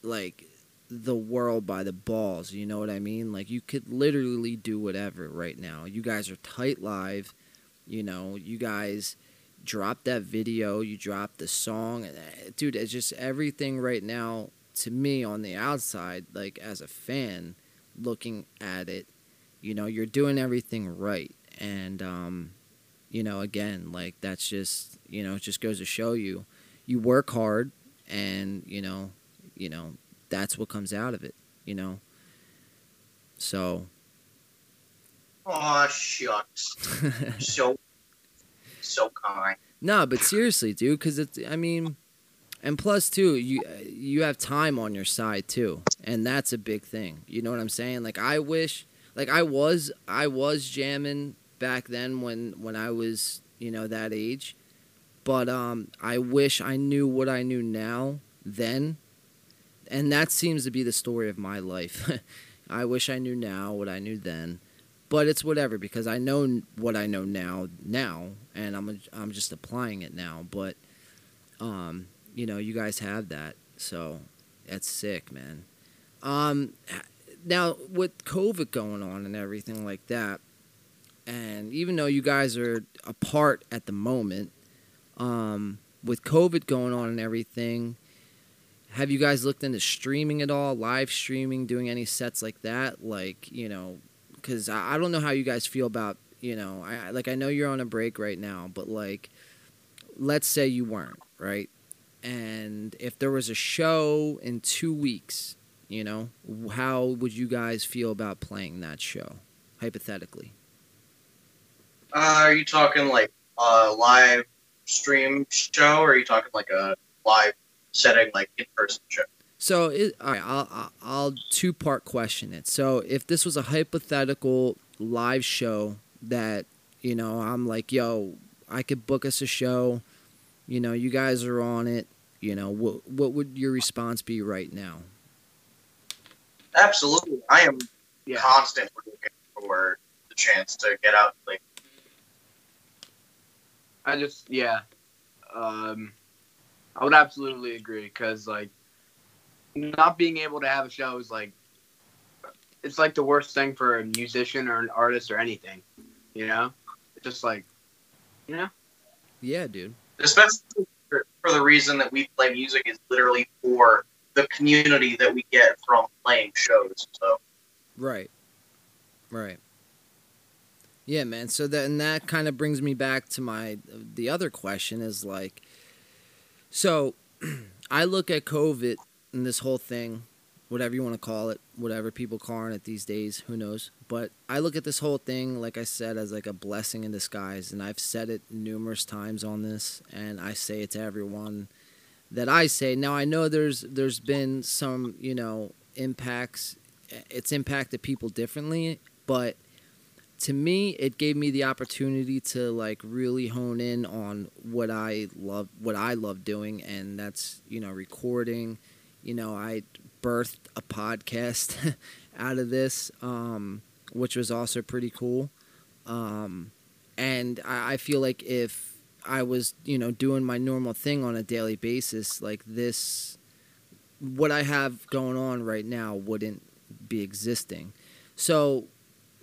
A: like the world by the balls you know what i mean? Like you could literally do whatever right now. You guys are tight live you know? You guys dropped that video you dropped the song eh, dude it's just everything right now to me on the outside like as a fan looking at it you know you're doing everything right. And um you know, again, like that's just, you know, it just goes to show you, you work hard, and you know, you know, that's what comes out of it, you know. So.
B: Oh, shucks. so, so kind.
A: No, but seriously, dude, because it's, I mean, and plus too, you you have time on your side too, and that's a big thing. You know what I'm saying? Like I wish, like I was, I was jamming back then when when I was you know that age. But um, I wish I knew what I knew now then, and that seems to be the story of my life. I wish I knew now what I knew then, but it's whatever because I know what I know now now, and I'm I'm just applying it now. But um, you know, you guys have that, so that's sick, man. Um, now with COVID going on and everything like that, and even though you guys are apart at the moment, um, with COVID going on and everything, have you guys looked into streaming at all? Live streaming, doing any sets like that? Like, you know, because I, I don't know how you guys feel about, you know, I like I know you're on a break right now, but like, let's say you weren't right, and if there was a show in two weeks, you know, how would you guys feel about playing that show, hypothetically?
B: Uh, are you talking like a live stream show, or are you talking like a live setting, like in person show?
A: So, it, all right, I'll, I'll two part question it. So, if this was a hypothetical live show that, you know, I'm like, yo, I could book us a show, you know, you guys are on it, you know, what, what would your response be right now?
B: Absolutely. I am yeah. constantly looking for the chance to get out play
C: I just yeah, um, I would absolutely agree because like not being able to have a show is like it's like the worst thing for a musician or an artist or anything, you know. It's just like, you know.
A: Yeah, dude.
B: Especially for, for the reason that we play music is literally for the community that we get from playing shows. So.
A: Right. Right. Yeah, man. So that and that kind of brings me back to my the other question is like, so I look at COVID and this whole thing, whatever you want to call it, whatever people calling it these days, who knows? But I look at this whole thing, like I said, as like a blessing in disguise, and I've said it numerous times on this, and I say it to everyone that I say. Now I know there's there's been some you know impacts, it's impacted people differently, but to me, it gave me the opportunity to like really hone in on what I love, what I love doing, and that's you know recording. You know, I birthed a podcast out of this, um, which was also pretty cool. Um, and I, I feel like if I was, you know, doing my normal thing on a daily basis, like this, what I have going on right now wouldn't be existing. So,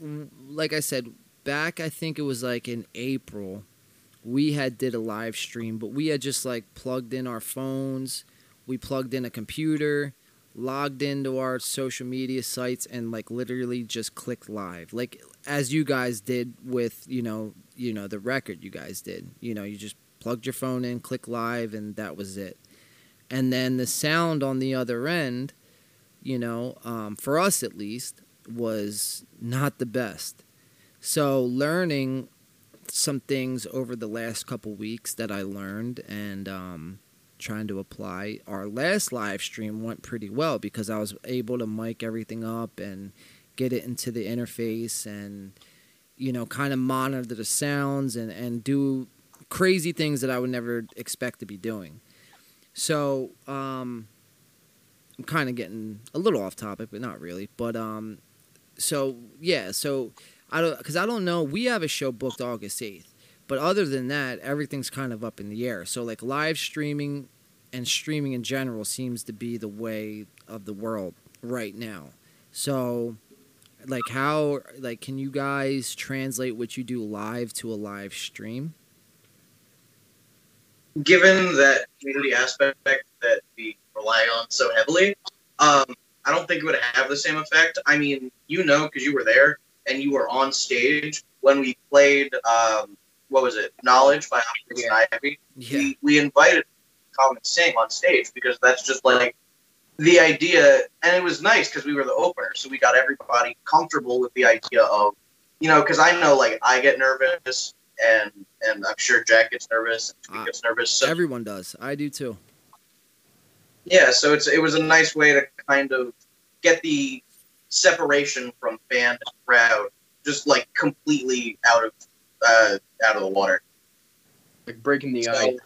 A: like I said, back I think it was like in April, we had did a live stream, but we had just like plugged in our phones, we plugged in a computer, logged into our social media sites and like literally just clicked live. Like as you guys did with, you know, you know the record you guys did. You know, you just plugged your phone in, click live and that was it. And then the sound on the other end, you know, um, for us at least, was not the best. So learning some things over the last couple weeks that I learned and um, trying to apply. Our last live stream went pretty well because I was able to mic everything up and get it into the interface and you know kind of monitor the sounds and and do crazy things that I would never expect to be doing. So um, I'm kind of getting a little off topic, but not really. But um, so yeah, so I don't because I don't know. We have a show booked August eighth. But other than that, everything's kind of up in the air. So like live streaming and streaming in general seems to be the way of the world right now. So like how like can you guys translate what you do live to a live stream?
B: Given that community aspect that we rely on so heavily, um, I don't think it would have the same effect. I mean, you know, because you were there and you were on stage when we played. Um, what was it? Knowledge by Operation
C: Yeah.
B: Ivy.
A: Yeah.
B: We, we invited come and sing on stage because that's just like the idea, and it was nice because we were the opener, so we got everybody comfortable with the idea of, you know, because I know like I get nervous, and and I'm sure Jack gets nervous, and Tweet
A: Uh,
B: gets nervous. So
A: Everyone does. I do too.
B: Yeah, so it's it was a nice way to kind of get the separation from fan and crowd just like completely out of uh, out of the water.
C: Like breaking the
B: So,
C: ice.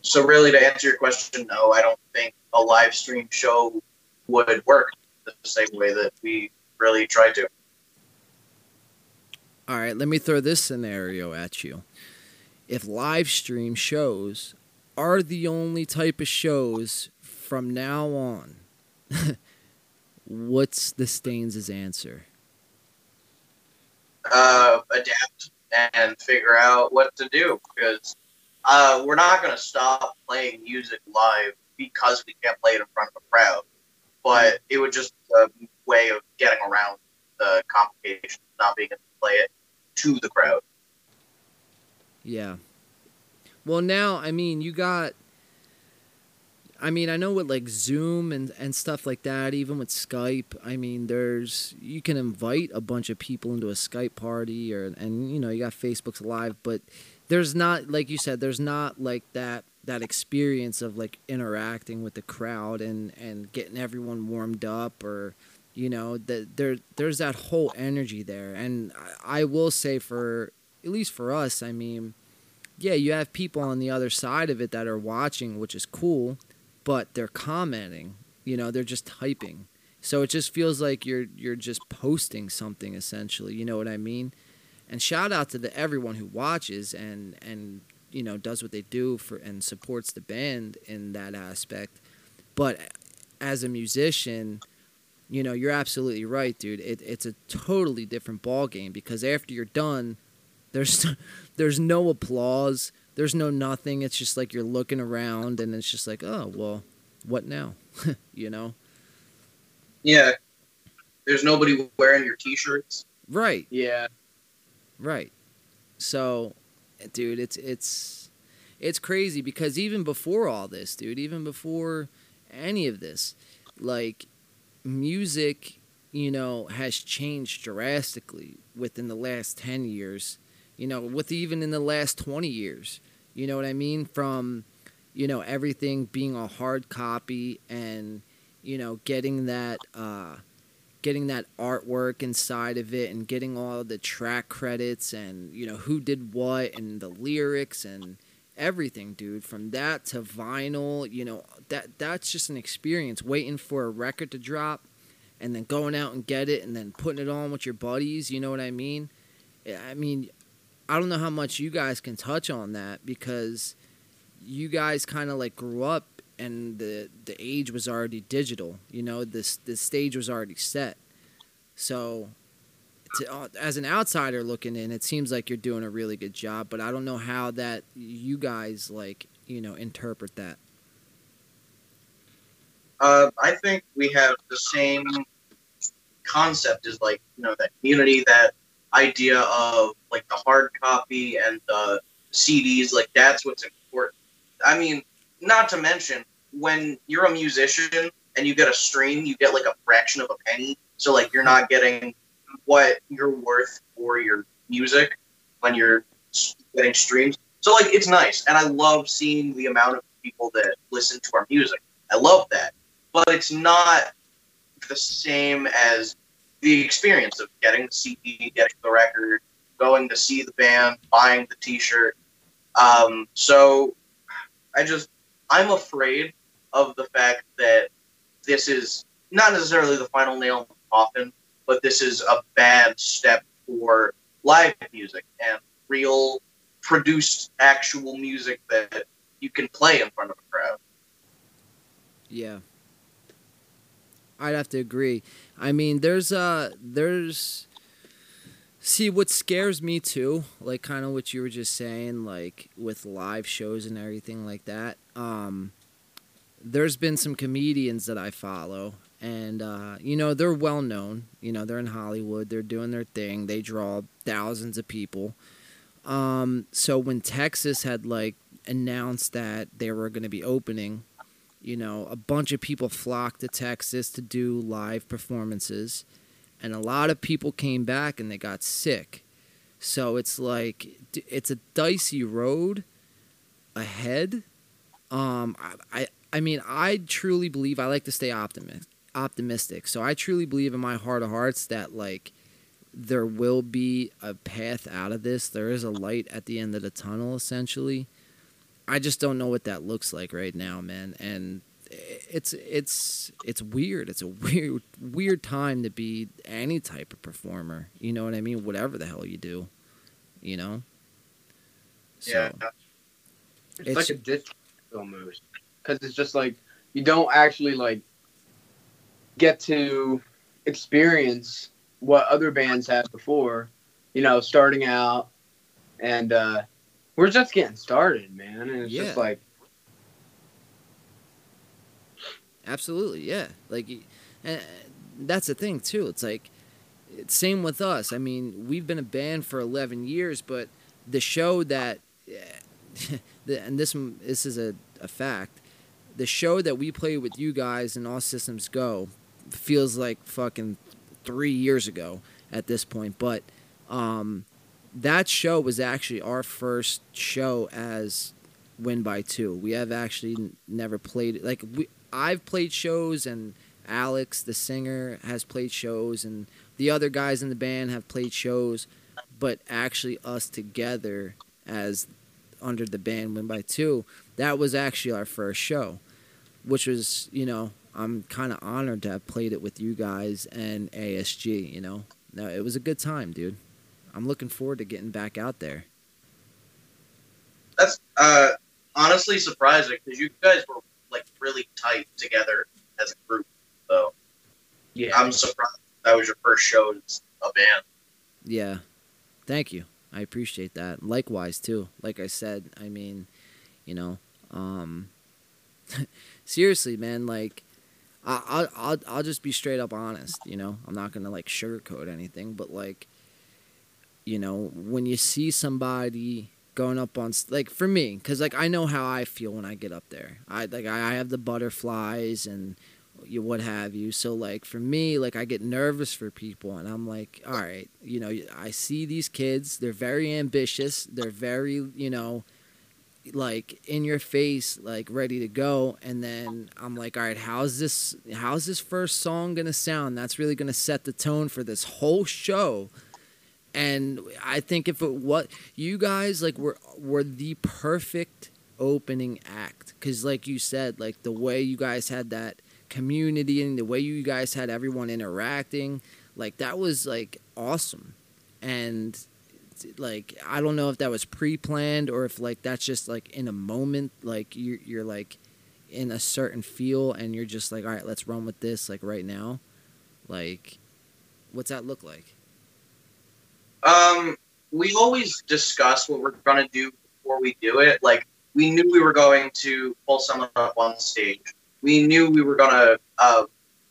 B: so really, to answer your question, no, I don't think a live stream show would work the same way that we really tried to.
A: All right, let me throw this scenario at you. If live stream shows are the only type of shows from now on, what's the Stains' answer?
B: Uh, adapt and figure out what to do because uh, we're not going to stop playing music live because we can't play it in front of a crowd. But it would just be a way of getting around the complication of not being able to play it to the crowd.
A: Yeah. Well, now, I mean, you got. I mean, I know with like Zoom and, and stuff like that, even with Skype, I mean, there's you can invite a bunch of people into a Skype party, or and you know you got Facebook's live, but there's not like you said, there's not like that that experience of like interacting with the crowd and and getting everyone warmed up, or you know that there there's that whole energy there, and I, I will say for at least for us, I mean yeah, you have people on the other side of it that are watching, which is cool, but they're commenting. You know, they're just typing. So it just feels like you're you're just posting something essentially. You know what I mean? And shout out to the everyone who watches and and you know does what they do for and supports the band in that aspect. But as a musician, you know you're absolutely right, dude. It, it's a totally different ball game because after you're done, there's there's no applause. There's no nothing. It's just like you're looking around and it's just like, oh well, what now? you know?
B: Yeah. There's nobody wearing your t-shirts.
A: Right.
C: Yeah.
A: Right. So, dude, it's it's it's crazy because even before all this, dude, even before any of this, like music, you know, has changed drastically within the last 10 years, you know, with even in the last 20 years. You know what I mean? From you know, everything being a hard copy and you know, getting that uh getting that artwork inside of it and getting all the track credits and you know who did what and the lyrics and everything dude. From that to vinyl you know that that's just an experience. Waiting for a record to drop and then going out and get it and then putting it on with your buddies you know what i mean? I mean i don't know how much you guys can touch on that because you guys kind of like grew up and the the age was already digital. You know, this the stage was already set. So, to, uh, as an outsider looking in, it seems like you're doing a really good job. But I don't know how that you guys like you know interpret that.
B: Uh, I think we have the same concept as like you know that community, that idea of like the hard copy and the CDs. Like that's what's important. I mean, not to mention when you're a musician and you get a stream, you get like a fraction of a penny. So like you're not getting what you're worth for your music when you're getting streams. So like it's nice, and I love seeing the amount of people that listen to our music. I love that, but it's not the same as the experience of getting the CD, getting the record, going to see the band, buying the T-shirt. Um, so I just I'm afraid of the fact that this is not necessarily the final nail in the coffin, but this is a bad step for live music and real produced actual music that you can play in front of a crowd.
A: Yeah. I'd have to agree. I mean, there's uh there's see what scares me too, like kind of what you were just saying like with live shows and everything like that. Um there's been some comedians that I follow, and uh, you know they're well known. You know they're in Hollywood. They're doing their thing. They draw thousands of people. Um, so when Texas had like announced that they were going to be opening, you know, a bunch of people flocked to Texas to do live performances, and a lot of people came back and they got sick. So it's like it's a dicey road ahead. Um, I, I mean, I truly believe I like to stay optimist, optimistic. So I truly believe in my heart of hearts that like there will be a path out of this. There is a light at the end of the tunnel, essentially. I just don't know what that looks like right now, man. And it's it's it's weird. It's a weird weird time to be any type of performer. You know what I mean? Whatever the hell you do, you know.
C: So, yeah, it's, it's like a disc almost because it's just like you don't actually like get to experience what other bands had before, you know, starting out, and uh, we're just getting started, man, and it's yeah. just like.
A: Absolutely, yeah. Like, and that's the thing too. It's like, same with us. I mean, we've been a band for eleven years, but the show that, and this this is a, a fact the show that we played with you guys in All Systems Go feels like fucking three years ago at this point. But um, that show was actually our first show as Win by Two. We have actually never played like we. I've played shows and Alex, the singer, has played shows, and the other guys in the band have played shows, but actually us together as under the band Win by Two, that was actually our first show which was you know I'm kind of honored to have played it with you guys and ASG. You know, no, it was a good time, dude. I'm looking forward to getting back out there.
B: That's uh, honestly surprising because you guys were like really tight together as a group. So yeah, I'm surprised that was your first show as a band.
A: Yeah, thank you. I appreciate that. Likewise too. Like I said, I mean, you know, um, seriously, man, like I, will I'll I'll just be straight up honest. You know, I'm not gonna like sugarcoat anything, but like, you know, when you see somebody going up on like for me, because like I know how I feel when I get up there. I like I have the butterflies and you what have you. So like for me, like I get nervous for people, and I'm like, all right, you know, I see these kids. They're very ambitious. They're very, you know like in your face, like ready to go, and then I'm like, all right, how's this? How's this first song gonna sound? That's really gonna set the tone for this whole show. And I think if it what you guys like were were the perfect opening act. Because like you said like the way you guys had that community and the way you guys had everyone interacting like that was like awesome. And like i don't know if that was pre-planned or if like that's just like in a moment like you're, you're like in a certain feel and you're just like all right let's run with this like right now. Like what's that look like
B: Um, we always discuss what we're gonna do before we do it. Like we knew we were going to pull someone up on stage. We knew we were gonna uh,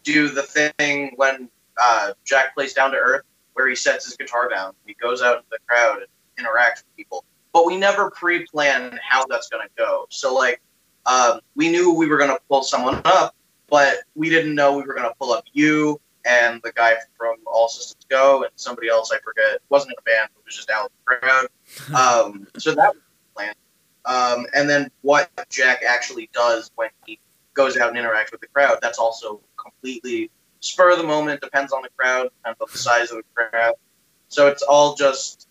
B: do the thing when uh, Jack plays Down to Earth, where he sets his guitar down. He goes out into the crowd and interacts with people. But we never pre-plan how that's gonna go. So like, um, we knew we were gonna pull someone up, but we didn't know we were gonna pull up you and the guy from All Systems Go and somebody else I forget. It wasn't in a band, it was just out in the crowd. Um, so that was the plan. Um, and then what Jack actually does when he goes out and interacts with the crowd, that's also completely spur of the moment, depends on the crowd, depends on the size of the crowd. So it's all just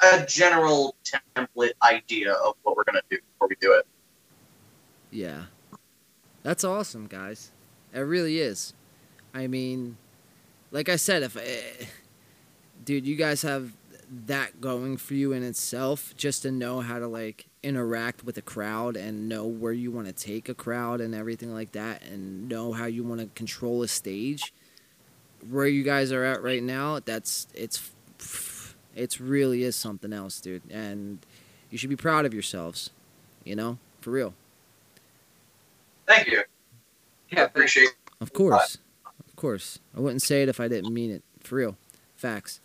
B: a general template idea of what we're going to do before we do it.
A: Yeah. That's awesome, guys. It really is. I mean, like I said, if eh, dude, you guys have that going for you in itself just to know how to like interact with a crowd and know where you want to take a crowd and everything like that and know how you want to control a stage where you guys are at right now that's it's it's really is something else dude and you should be proud of yourselves you know for real
B: Thank you.
C: Yeah,
B: Appreciate
A: Of course. Of course. I wouldn't say it if I didn't mean it. For real. Facts.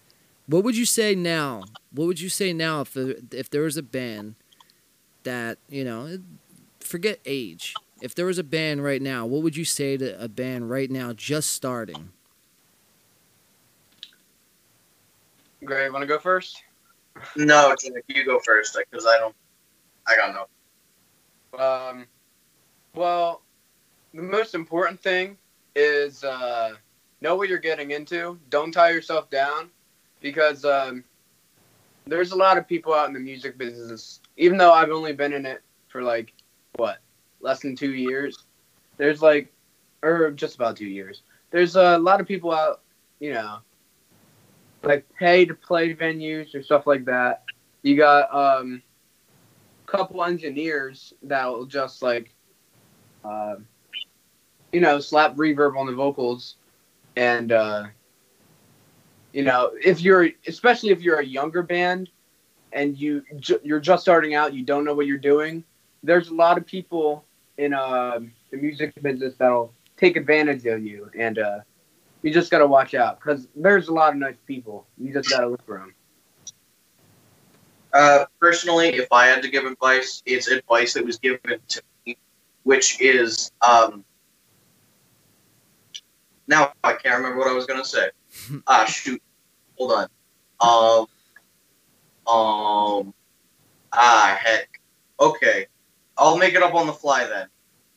A: What would you say now? What would you say now if the, if there was a band that, you know, forget age. If there was a band right now, what would you say to a band right now just starting?
C: Gray, want to go first?
B: No, Jack, you go first because I don't. I got no.
C: Um, well, the most important thing is uh, know what you're getting into. Don't tie yourself down because um, there's a lot of people out in the music business. Even though I've only been in it for like what less than two years, there's like, or just about two years. There's a lot of people out, you know, like pay to play venues or stuff like that. You got um, couple engineers that will just like, uh, you know, slap reverb on the vocals, and uh, you know, if you're, especially if you're a younger band, and you ju- you're just starting out, you don't know what you're doing. There's a lot of people in uh, the music business that'll take advantage of you, and uh, you just gotta watch out because there's a lot of nice people. You just gotta look for them.
B: Uh, personally, if I had to give advice, it's advice that was given to me, which is um, now I can't remember what I was gonna say. ah, shoot, hold on. Um, um, ah, heck. Okay, I'll make it up on the fly then.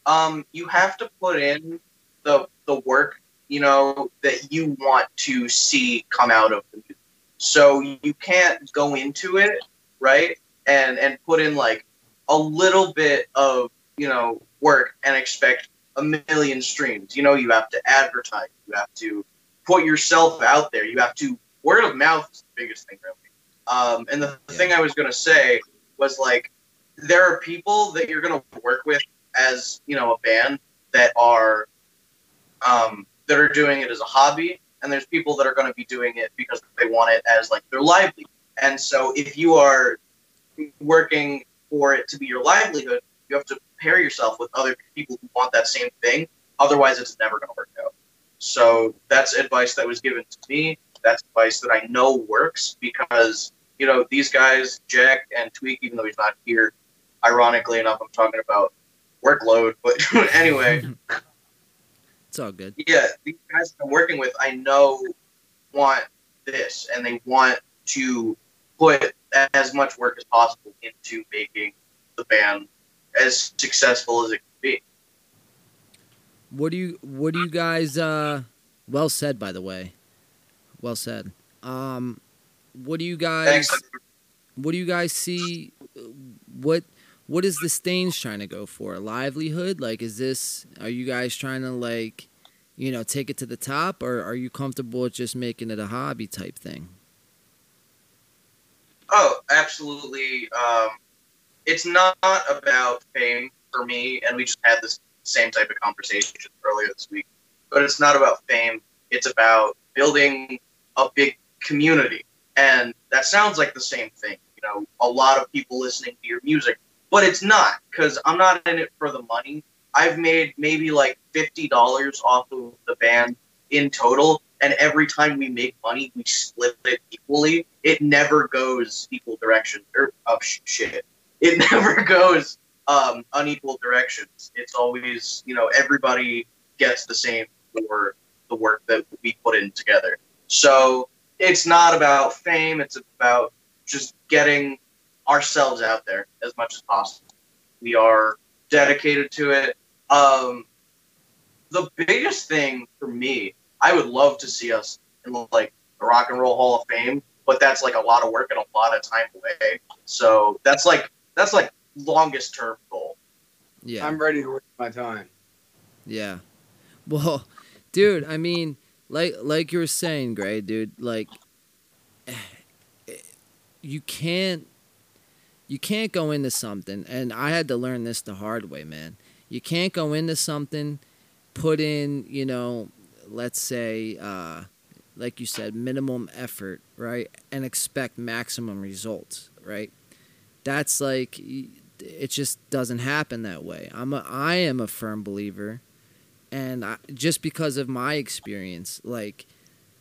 B: Um, you have to put in the the work, you know, that you want to see come out of the. So you can't go into it right? And and put in like a little bit of you know work and expect a million streams. You know, you have to advertise. You have to put yourself out there. You have to word of mouth is the biggest thing, really. Um, and the
A: Yeah.
B: thing I was gonna say was like there are people that you're gonna work with as you know a band that are um, that are doing it as a hobby, and there's people that are going to be doing it because they want it as like their livelihood. And so if you are working for it to be your livelihood, you have to pair yourself with other people who want that same thing. Otherwise, it's never going to work out. So that's advice that was given to me. That's advice that I know works because, you know, these guys, Jack and Tweak, even though he's not here, ironically enough, I'm talking about workload. But anyway,
A: It's all good.
B: yeah, these guys I'm working with, I know want this, and they want to put as much work as possible into making the band as successful as it can be.
A: What do you what do you guys uh well said by the way. Well said. Um what do you guys
B: Thanks.
A: what do you guys see what what is the Stains trying to go for? A livelihood? Like is this are you guys trying to like you know, take it to the top or are you comfortable with just making it a hobby type thing?
B: Oh, absolutely. Um, it's not about fame for me, and we just had this same type of conversation earlier this week. But it's not about fame. It's about building a big community, and that sounds like the same thing. You know, a lot of people listening to your music, but it's not because I'm not in it for the money. I've made maybe like fifty dollars off of the band in total, and every time we make money, we split it equally. It never goes equal direction or oh sh- shit. It never goes um, unequal directions. It's always you know everybody gets the same for the work that we put in together. So it's not about fame. It's about just getting ourselves out there as much as possible. We are dedicated to it. Um, the biggest thing for me, I would love to see us in like the Rock and Roll Hall of Fame, but that's like a lot of work and a lot of time away. So that's like that's like longest term goal.
A: Yeah.
C: I'm ready to waste my time.
A: Yeah. Well, dude, I mean, like like you were saying, Gray, dude, like you can't you can't go into something and I had to learn this the hard way, man. You can't go into something put in, you know, let's say uh like you said, minimum effort, right? And expect maximum results, right? That's like it just doesn't happen that way. I'm a I am a firm believer and I, just because of my experience like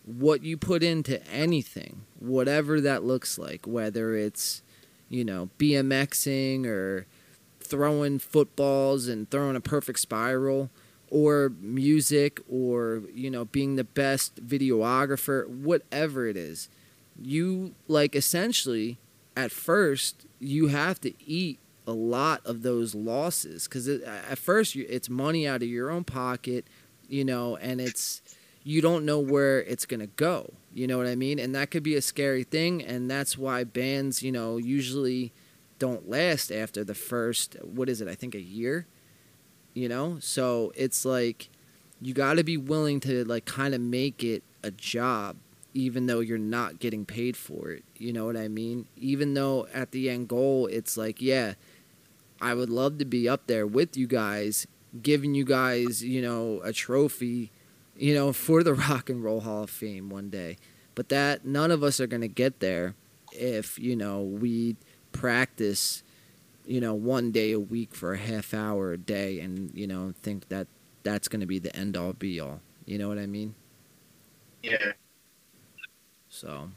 A: what you put into anything whatever that looks like whether it's you know bmxing or throwing footballs and throwing a perfect spiral or music or you know being the best videographer whatever it is you like essentially at first you have to eat a lot of those losses because at first it's money out of your own pocket, you know, and it's you don't know where it's gonna go. You know what I mean? And that could be a scary thing, and that's why bands, you know, usually don't last after the first what is it? I think a year. You know, so it's like you got to be willing to like kind of make it a job even though you're not getting paid for it. You know what I mean? Even though at the end goal, it's like, yeah, I would love to be up there with you guys, giving you guys, you know, a trophy, you know, for the Rock and Roll Hall of Fame one day. But that none of us are going to get there if, you know, we practice, you know, one day a week for a half hour a day and, you know, think that that's going to be the end all be all. You know what I mean?
B: Yeah.
A: So,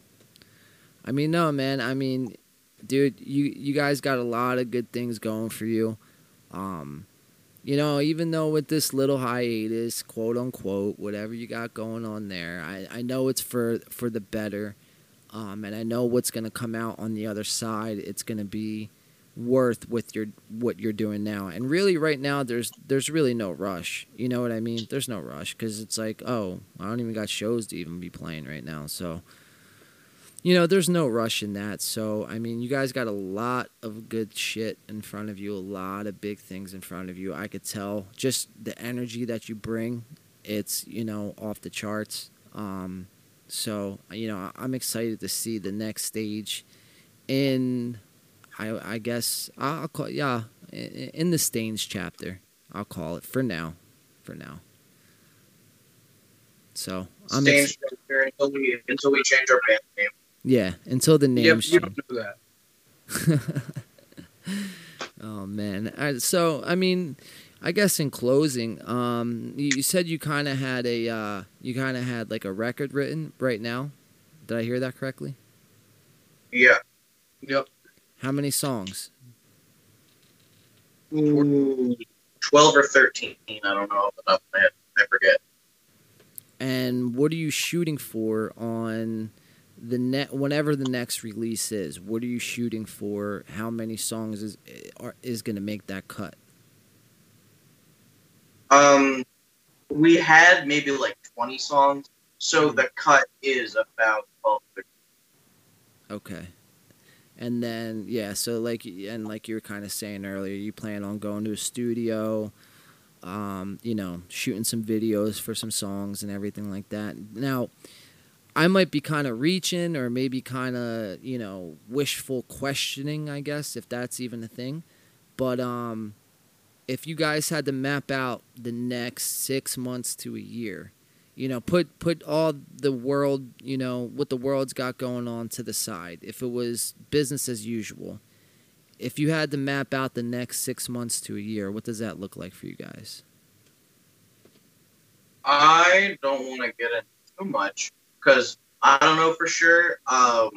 A: I mean, no, man. I mean, dude, you you guys got a lot of good things going for you. Um, you know, even though with this little hiatus, quote unquote, whatever you got going on there, I, I know it's for for the better. Um, and I know what's gonna come out on the other side. It's gonna be worth with your what you're doing now. And really, right now, there's there's really no rush. You know what I mean? There's no rush because it's like, oh, I don't even got shows to even be playing right now. So, you know, there's no rush in that. So, I mean, you guys got a lot of good shit in front of you, a lot of big things in front of you. I could tell just the energy that you bring. It's you know off the charts. Um, so you know, I'm excited to see the next stage in I, I guess I'll call yeah in the Stains chapter. I'll call it for now, for now. So I'm
B: Staying
A: ex-
B: here until we until we change our band name.
A: Yeah until the
C: Yep,
A: names
C: you don't know that.
A: oh man, I, so I mean, I guess in closing, um, you, you said you kind of had a uh, you kind of had like a record written right now. Did I hear that correctly?
B: Yeah.
C: Yep.
A: How many songs?
B: Ooh, Twelve or thirteen. I don't know off the top of my head. I forget.
A: And what are you shooting for on the net whenever the next release is, what are you shooting for? How many songs is are, is going to make that cut?
B: Um, we had maybe like 20 songs, so
A: Mhm.
B: the cut is about 12.
A: Okay. And then yeah, so like and like you were kind of saying earlier, you plan on going to a studio, um, you know, shooting some videos for some songs and everything like that. Now, I might be kind of reaching or maybe kind of, you know, wishful questioning, I guess, if that's even a thing. But um if you guys had to map out the next 6 months to a year, you know put put all the world you know what the world's got going on to the side if it was business as usual if you had to map out the next six months to a year what does that look like for you guys
B: I don't want to get into too much because I don't know for sure. Um,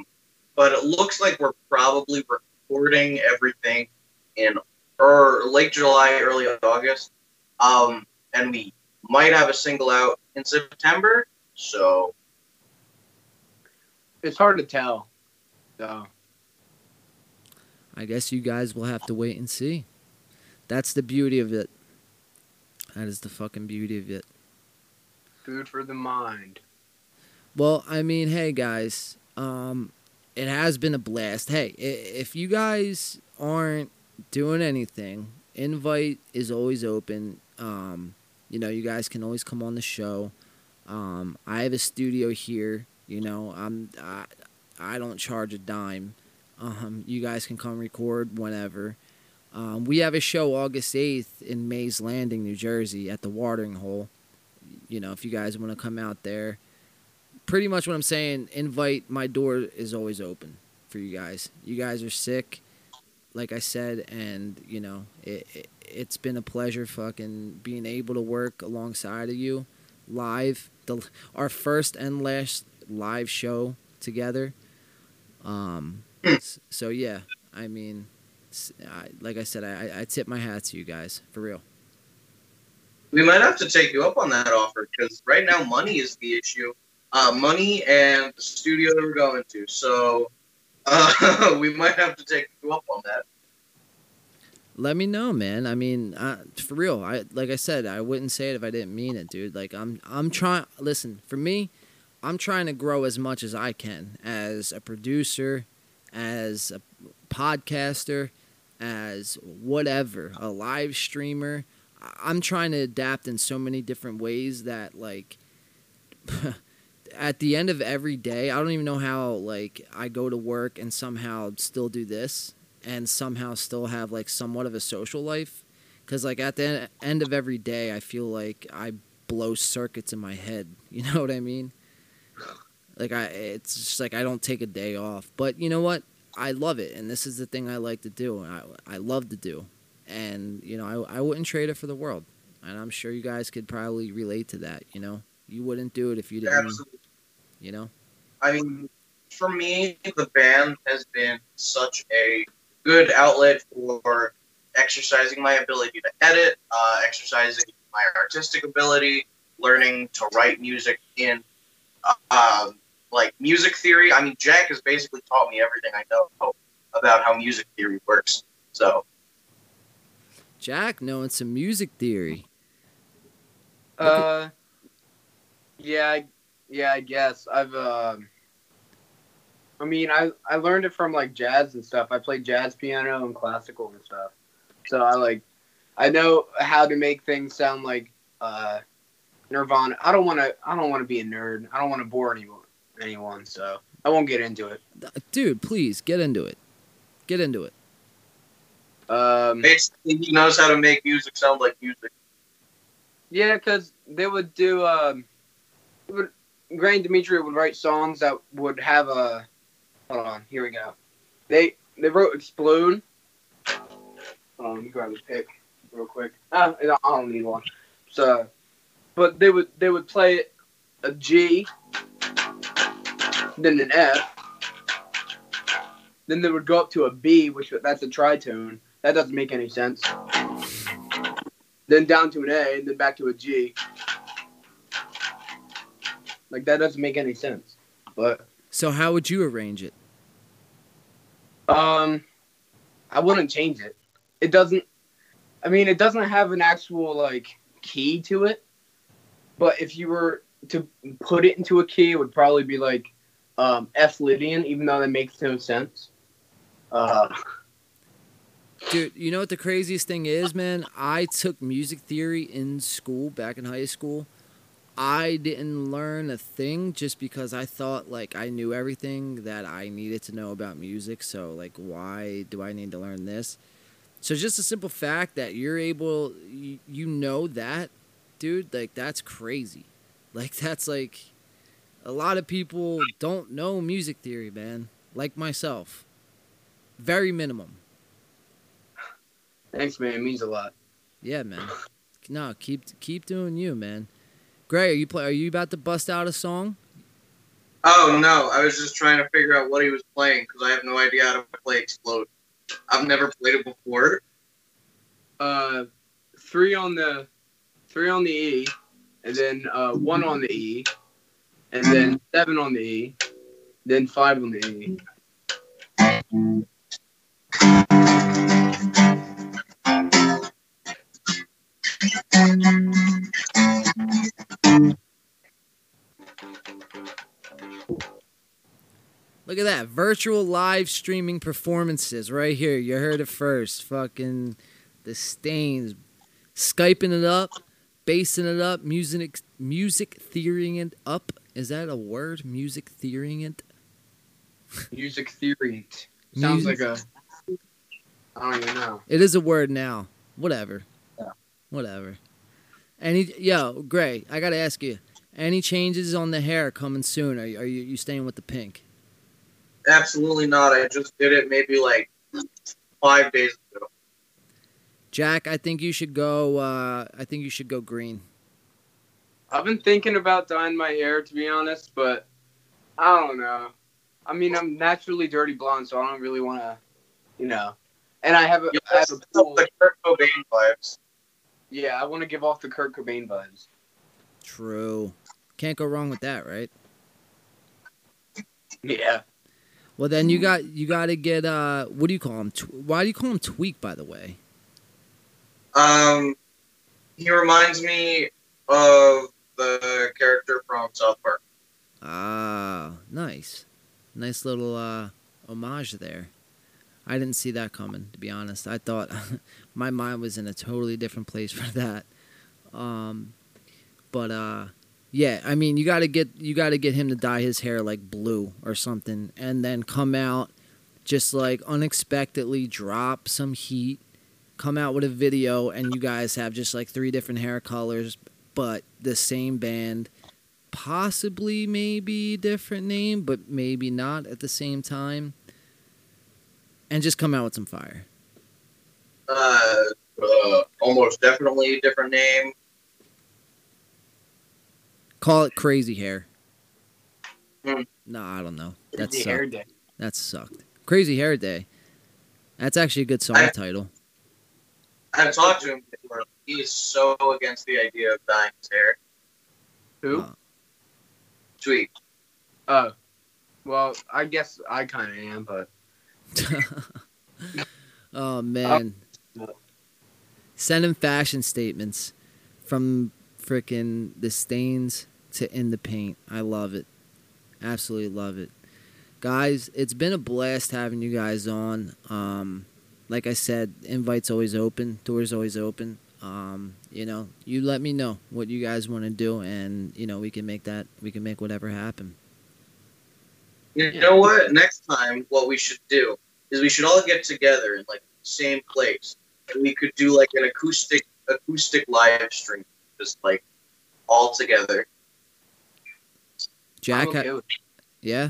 B: but it looks like we're probably recording everything in or late July, early August. Um, and we might have a single out in September. So
C: It's hard to tell. So
A: i guess you guys will have to wait and see that's the beauty of it that is the fucking beauty of it
C: food for the mind.
A: Well, I mean, hey guys, um, it has been a blast. Hey, if you guys aren't doing anything, invite is always open. Um, you know, you guys can always come on the show. Um, I have a studio here. You know, I'm I, I don't charge a dime. Um, you guys can come record whenever. Um, we have a show August eighth in Mays Landing, New Jersey, at the Watering Hole. You know, if you guys want to come out there, pretty much what I'm saying. Invite. My door is always open for you guys. You guys are sick, like I said, and you know it, it. It's been a pleasure, fucking being able to work alongside of you, live. The our first and last live show together. Um. s- So yeah, I mean, I like I said, I, I I tip my hat to you guys for real.
B: we might have to take you up on that offer because right now money is the issue. Uh, money and the studio that we're going to. So uh, we might have to take you up on that.
A: Let me know, man. I mean, uh, for real. I like I said, I wouldn't say it if I didn't mean it, dude. Like I'm, I'm trying. Listen, for me, I'm trying to grow as much as I can as a producer, as a podcaster, as whatever, a live streamer. I'm trying to adapt in so many different ways that like. at the end of every day, I don't even know how like I go to work and somehow still do this and somehow still have like somewhat of a social life. Because like at the en- end of every day i feel like i blow circuits in my head you know what i mean? Like i it's just like i don't take a day off. But you know what? I love it and this is the thing i like to do i, I love to do. And you know I, I wouldn't trade it for the world. And i'm sure you guys could probably relate to that you know? You wouldn't do it if you didn't
B: Absolutely.
A: You know
B: I mean, for me, the band has been such a good outlet for exercising my ability to edit, uh, exercising my artistic ability, learning to write music in uh, um, like music theory. I mean, Jack has basically taught me everything I know about how music theory works. So
A: jack knowing some music theory
C: Uh, yeah, I- yeah, I guess I've. um I mean, I I learned it from like jazz and stuff. I played jazz piano and classical and stuff. So I like, I know how to make things sound like uh, Nirvana. I don't want to. I don't want to be a nerd. I don't want to bore anyone. Anyone. So I won't get into it.
A: dude please get into it get into it
C: Um,
B: basically, he knows how to make music sound like music.
C: Yeah, because they would do. Um, would, Gray and Dimitri would write songs that would have a. Hold on, here we go. They they wrote "Explode." Hold on, me grab a pick real quick. Ah, I don't need one. So, but they would they would play it a G, then an F, then they would go up to a B, which that's a tritone. That doesn't make any sense then down to an A, and then back to a G. Like that doesn't make any sense. But
A: So how would you arrange it?
C: Um, I wouldn't change it. It doesn't. I mean, it doesn't have an actual like key to it. But if you were to put it into a key, it would probably be like um, F Lydian, even though that makes no sense. Uh,
A: Dude, you know what the craziest thing is, man? I took music theory in school back in high school. I didn't learn a thing just because I thought like I knew everything that I needed to know about music. So like, why do I need to learn this? So just a simple fact that you're able, you, you know that, dude. Like that's crazy. Like that's like, a lot of people don't know music theory, man. Like myself, very minimum.
C: thanks, man. It means a lot.
A: Yeah, man. No, keep keep doing you, man. Gray, are you play? Are you about to bust out a song?
B: Oh no, I was just trying to figure out what he was playing because I have no idea how to play Explode. I've never played it before.
C: Uh, three on the three on the E, and then uh, one on the E, and then seven on the E, then five on the E.
A: Look at that virtual live streaming performances right here. You heard it first. Fucking the stains, skyping it up, basing it up, music music theorying it up. Is that a word? Music theorying it.
C: Music theory. Sounds
A: Music-
C: like a. I don't even know.
A: It is a word now. Whatever.
C: Yeah.
A: Whatever. Any yo, Gray, I gotta ask you. Any changes on the hair coming soon? Are you, are you, you staying with the pink?
B: Absolutely not. I just did it maybe like five days ago.
A: Jack, I think you should go. Uh, I think you should go green.
C: I've been thinking about dyeing my hair to be honest, but I don't know. I mean, I'm naturally dirty blonde, so I don't really want to, you know. And I have a,
B: You
C: I have a pool.
B: the Kurt Cobain vibes.
C: Yeah, I want to give off the Kurt Cobain vibes.
A: True. Can't go wrong with that, right?
C: Yeah.
A: Well, then you got you got to get. Uh, what do you call him? Why do you call him Tweek? By the way.
B: Um, he reminds me of the character from South Park.
A: Ah, nice, nice little uh, homage there. I didn't see that coming, to be honest. I thought my mind was in a totally different place for that. Um, but uh, yeah, I mean, you got to get you got to get him to dye his hair like blue or something, and then come out just like unexpectedly drop some heat, come out with a video, and you guys have just like three different hair colors, but the same band possibly maybe different name, but maybe not at the same time. And just come out with some fire.
B: Uh, uh, almost definitely a different name.
A: Call it crazy hair.
B: Hmm.
A: No, I don't know. That
C: Crazy hair day.
A: That sucked. Crazy hair day. That's actually a good song
B: I-
A: title.
B: I've talked to him before. He is so against the idea of dyeing his hair.
C: Who?
A: Uh,
B: Sweet.
C: Oh. Well, I guess I kind of am, but
A: oh man. Send him fashion statements from frickin' the stains to in the paint. I love it. Absolutely love it. Guys, it's been a blast having you guys on. Um, like I said, invites always open, doors always open. Um, you know, you let me know what you guys want to do, and you know we can make that we can make whatever happen.
B: You know what? Next time, what we should do is we should all get together in like the same place, and we could do like an acoustic acoustic live stream, just like all together.
A: Jack,
C: okay
A: ha- yeah.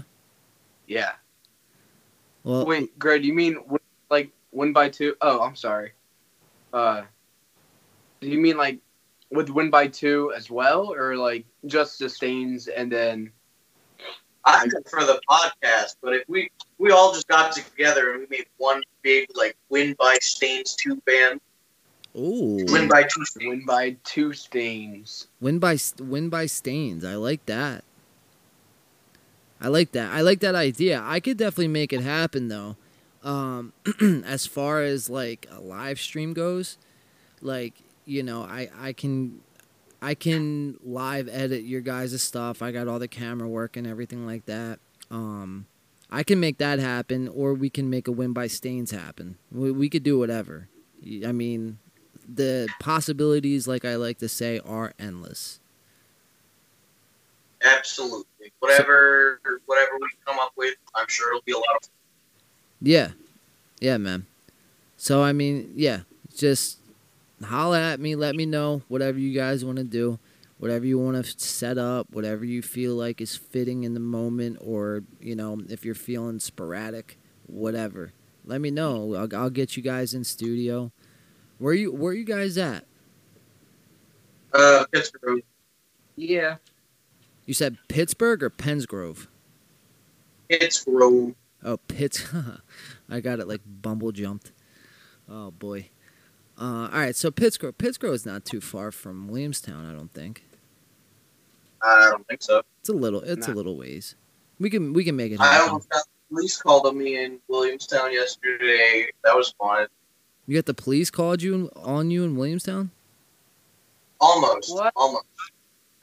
C: yeah.
A: Well,
C: Wait, Greg, do you mean like win by two? Oh, I'm sorry. Uh, do you mean like with win by two as well, or like just the stains and then?
B: I for the podcast, but if we we all just got together and we made one big like win by stains two band,
A: ooh,
B: win by two stains.
C: Win by two stains.
A: Win by win by stains. I like that. I like that. I like that idea. I could definitely make it happen though. Um, as far as like a live stream goes, like you know, I I can I can live edit your guys' stuff. I got all the camera work and everything like that. Um, I can make that happen, or we can make a win by stains happen. We, we could do whatever. I mean, the possibilities, like I like to say, are endless.
B: Absolutely. Whatever whatever we come up with, I'm sure it'll be a lot of fun.
A: Yeah, yeah, man. So I mean, yeah, just holla at me. Let me know whatever you guys want to do, whatever you want to set up, whatever you feel like is fitting in the moment, or you know, if you're feeling sporadic, whatever. Let me know. I'll, I'll get you guys in studio. Where you Where are you guys at?
B: Uh, Pittsburgh.
C: Yeah.
A: You said Pittsburgh or Pittsgrove?
B: Pittsburgh.
A: Oh, Pitts. I got it like bumble jumped. Oh boy. Uh, all right, so Pittsgrove. Pittsgrove is not too far from Williamstown, I don't think.
B: I don't think so.
A: It's a little. It's a little ways. We can we can make it
B: I almost got the police called on me in Williamstown yesterday. That was fun.
A: You got the police called you in, on you in Williamstown.
B: Almost.
C: What?
B: Almost.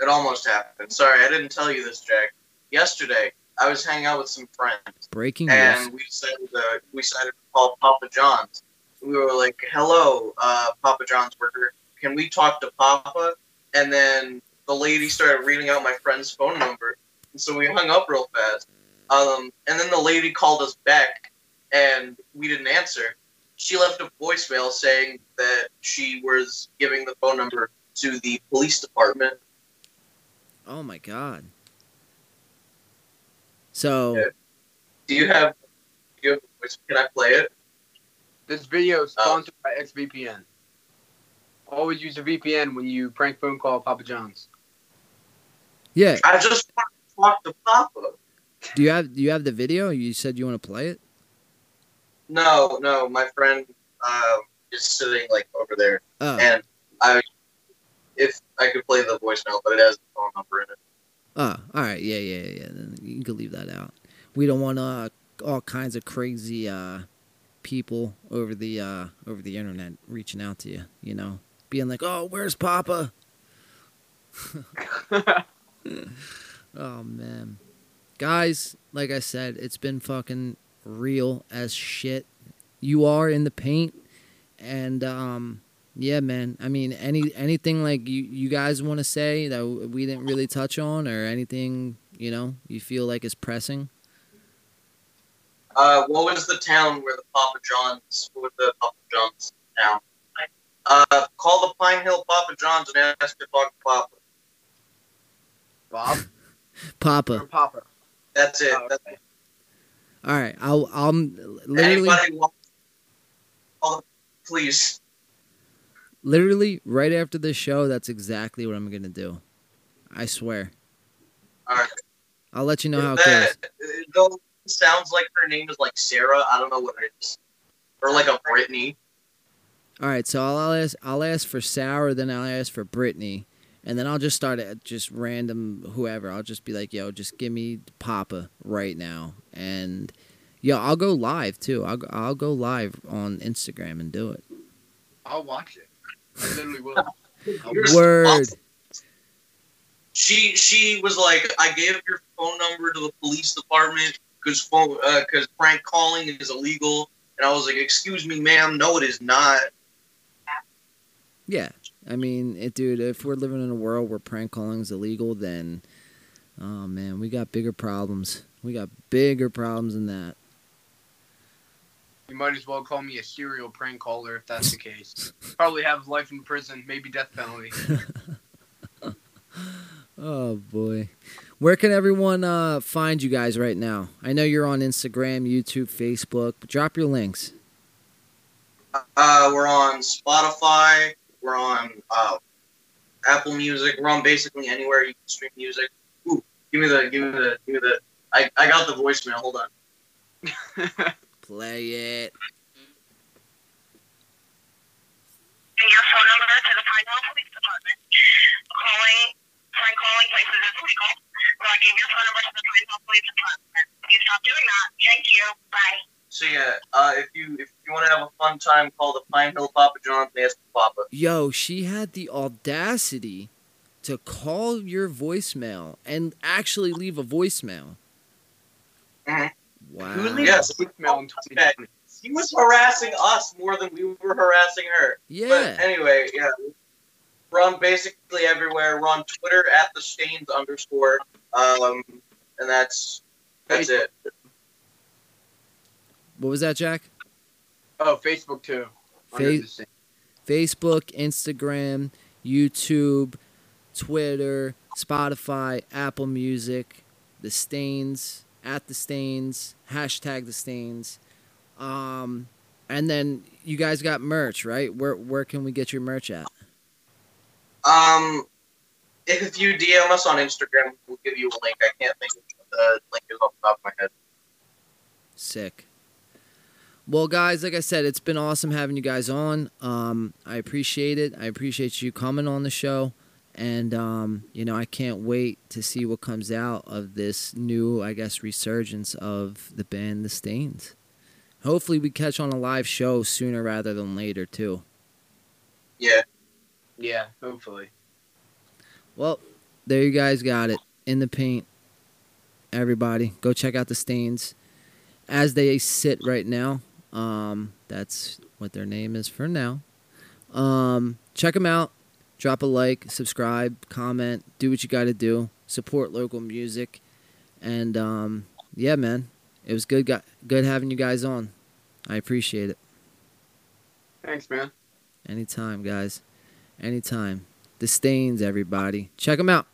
B: It almost happened. Sorry, I didn't tell you this, Jack. Yesterday, I was hanging out with some friends,
A: Breaking news.
B: and we decided to, we decided to call Papa John's. We were like, "Hello, uh, Papa John's worker. Can we talk to Papa?" And then the lady started reading out my friend's phone number, and so we hung up real fast. Um, and then the lady called us back, and we didn't answer. She left a voicemail saying that she was giving the phone number to the police department.
A: Oh my god. So
B: Yeah. Do you have? Do you have voice? Can I play it?
C: This video is
B: Oh.
C: sponsored by XVPN. Always use a VPN when you prank phone call Papa John's.
A: yeah,
B: I just want to talk to Papa.
A: do you have do you have the video? You said you want to play it.
B: No, no, my friend um, is sitting like over there,
A: Oh,
B: and I, if I could play the voicemail, but it has the phone number in it.
A: oh, all right, yeah, yeah, yeah. Then you can leave that out. We don't want uh, all kinds of crazy uh, people over the uh, over the internet reaching out to you. You know, being like, "Oh, where's Papa?" Oh man. Guys, like I said, it's been fucking real as shit. You are in the paint and um yeah, man. I mean, any anything like you you guys want to say that we didn't really touch on or anything, you know, you feel like is pressing?
B: Uh, what was the town where the Papa John's? What was the Papa John's town? Uh, call the Pine Hill Papa John's and ask to talk to Papa.
C: Bob or
A: Papa.
C: Papa?
B: That's it.
C: Oh,
B: That's
C: okay.
A: All right. I'll I'll literally
B: Anybody want? Call the, please.
A: literally right after this show, that's exactly what I'm going to do. I swear.
B: All right.
A: I'll let you know how it goes.
B: that though sounds like her name is like Sarah. I don't know what it is, or like a Brittany.
A: All right, so I'll ask I'll ask for Sarah, then I'll ask for Brittany, and then I'll just start at just random whoever. I'll just be like, "Yo, just give me Papa right now," and yo, I'll go live too. I'll go- I'll go live on Instagram and do it.
C: I'll watch it. I literally will.
A: Word.
B: awesome. She she was like, I gave your phone number to the police department because phone uh, because prank calling is illegal, and I was like, excuse me, ma'am, no, it is not.
A: Yeah, I mean, it, dude. If we're living in a world where prank calling is illegal, then oh man, we got bigger problems. We got bigger problems than that.
C: You might as well call me a serial prank caller if that's the case. Probably have life in prison, maybe death penalty.
A: Oh boy. Where can everyone uh, find you guys right now? I know you're on Instagram, YouTube, Facebook, but drop your links.
B: Uh, we're on Spotify. We're on uh, Apple Music. We're on basically anywhere you can stream music. Ooh, give me the give me the give me the. I, I got the voicemail. Hold on.
A: Play it.
D: your phone number to the Pine Hill Police Department. Calling, prank calling places is illegal. So I gave your phone number to the Pine Hill Police Department. Please stop doing that. Thank you. Bye.
B: So yeah, uh, if you if you want to have a fun time, call the Pine Hill Papa John and ask for Papa.
A: Yo, she had the audacity to call your voicemail and actually leave a voicemail.
B: Mhm.
A: Wow.
C: Who leaves
B: Yes.
C: a voicemail in 2020?
B: He was harassing us more than we were harassing her.
A: Yeah.
B: But anyway, yeah. We're on basically everywhere. We're on Twitter at the Stains underscore. Um, and that's that's it.
A: What was that, Jack?
C: Oh, Facebook too.
A: Fa- Facebook, Instagram, YouTube, Twitter, Spotify, Apple Music, The Stains, at The Stains, hashtag The Stains. Um, and then you guys got merch, right? Where where can we get your merch at?
B: Um, if you DM us on Instagram, we'll give you a link. I can't think of the link is off the top of my head.
A: Sick. Well, guys, like I said, it's been awesome having you guys on. Um, I appreciate it. I appreciate you coming on the show. And, um, you know, I can't wait to see what comes out of this new, I guess, resurgence of the band The Stains. Hopefully, we catch on a live show sooner rather than later, too.
B: Yeah.
C: Yeah, hopefully.
A: Well, there you guys got it. In the paint. Everybody, go check out The Stains. As they sit right now, um, that's what their name is for now. Um, check them out. Drop a like, subscribe, comment, do what you got to do. Support local music, and um, yeah, man, it was good. Good having you guys on. I appreciate it.
C: Thanks, man.
A: Anytime, guys. Anytime. The Stains, everybody. Check them out.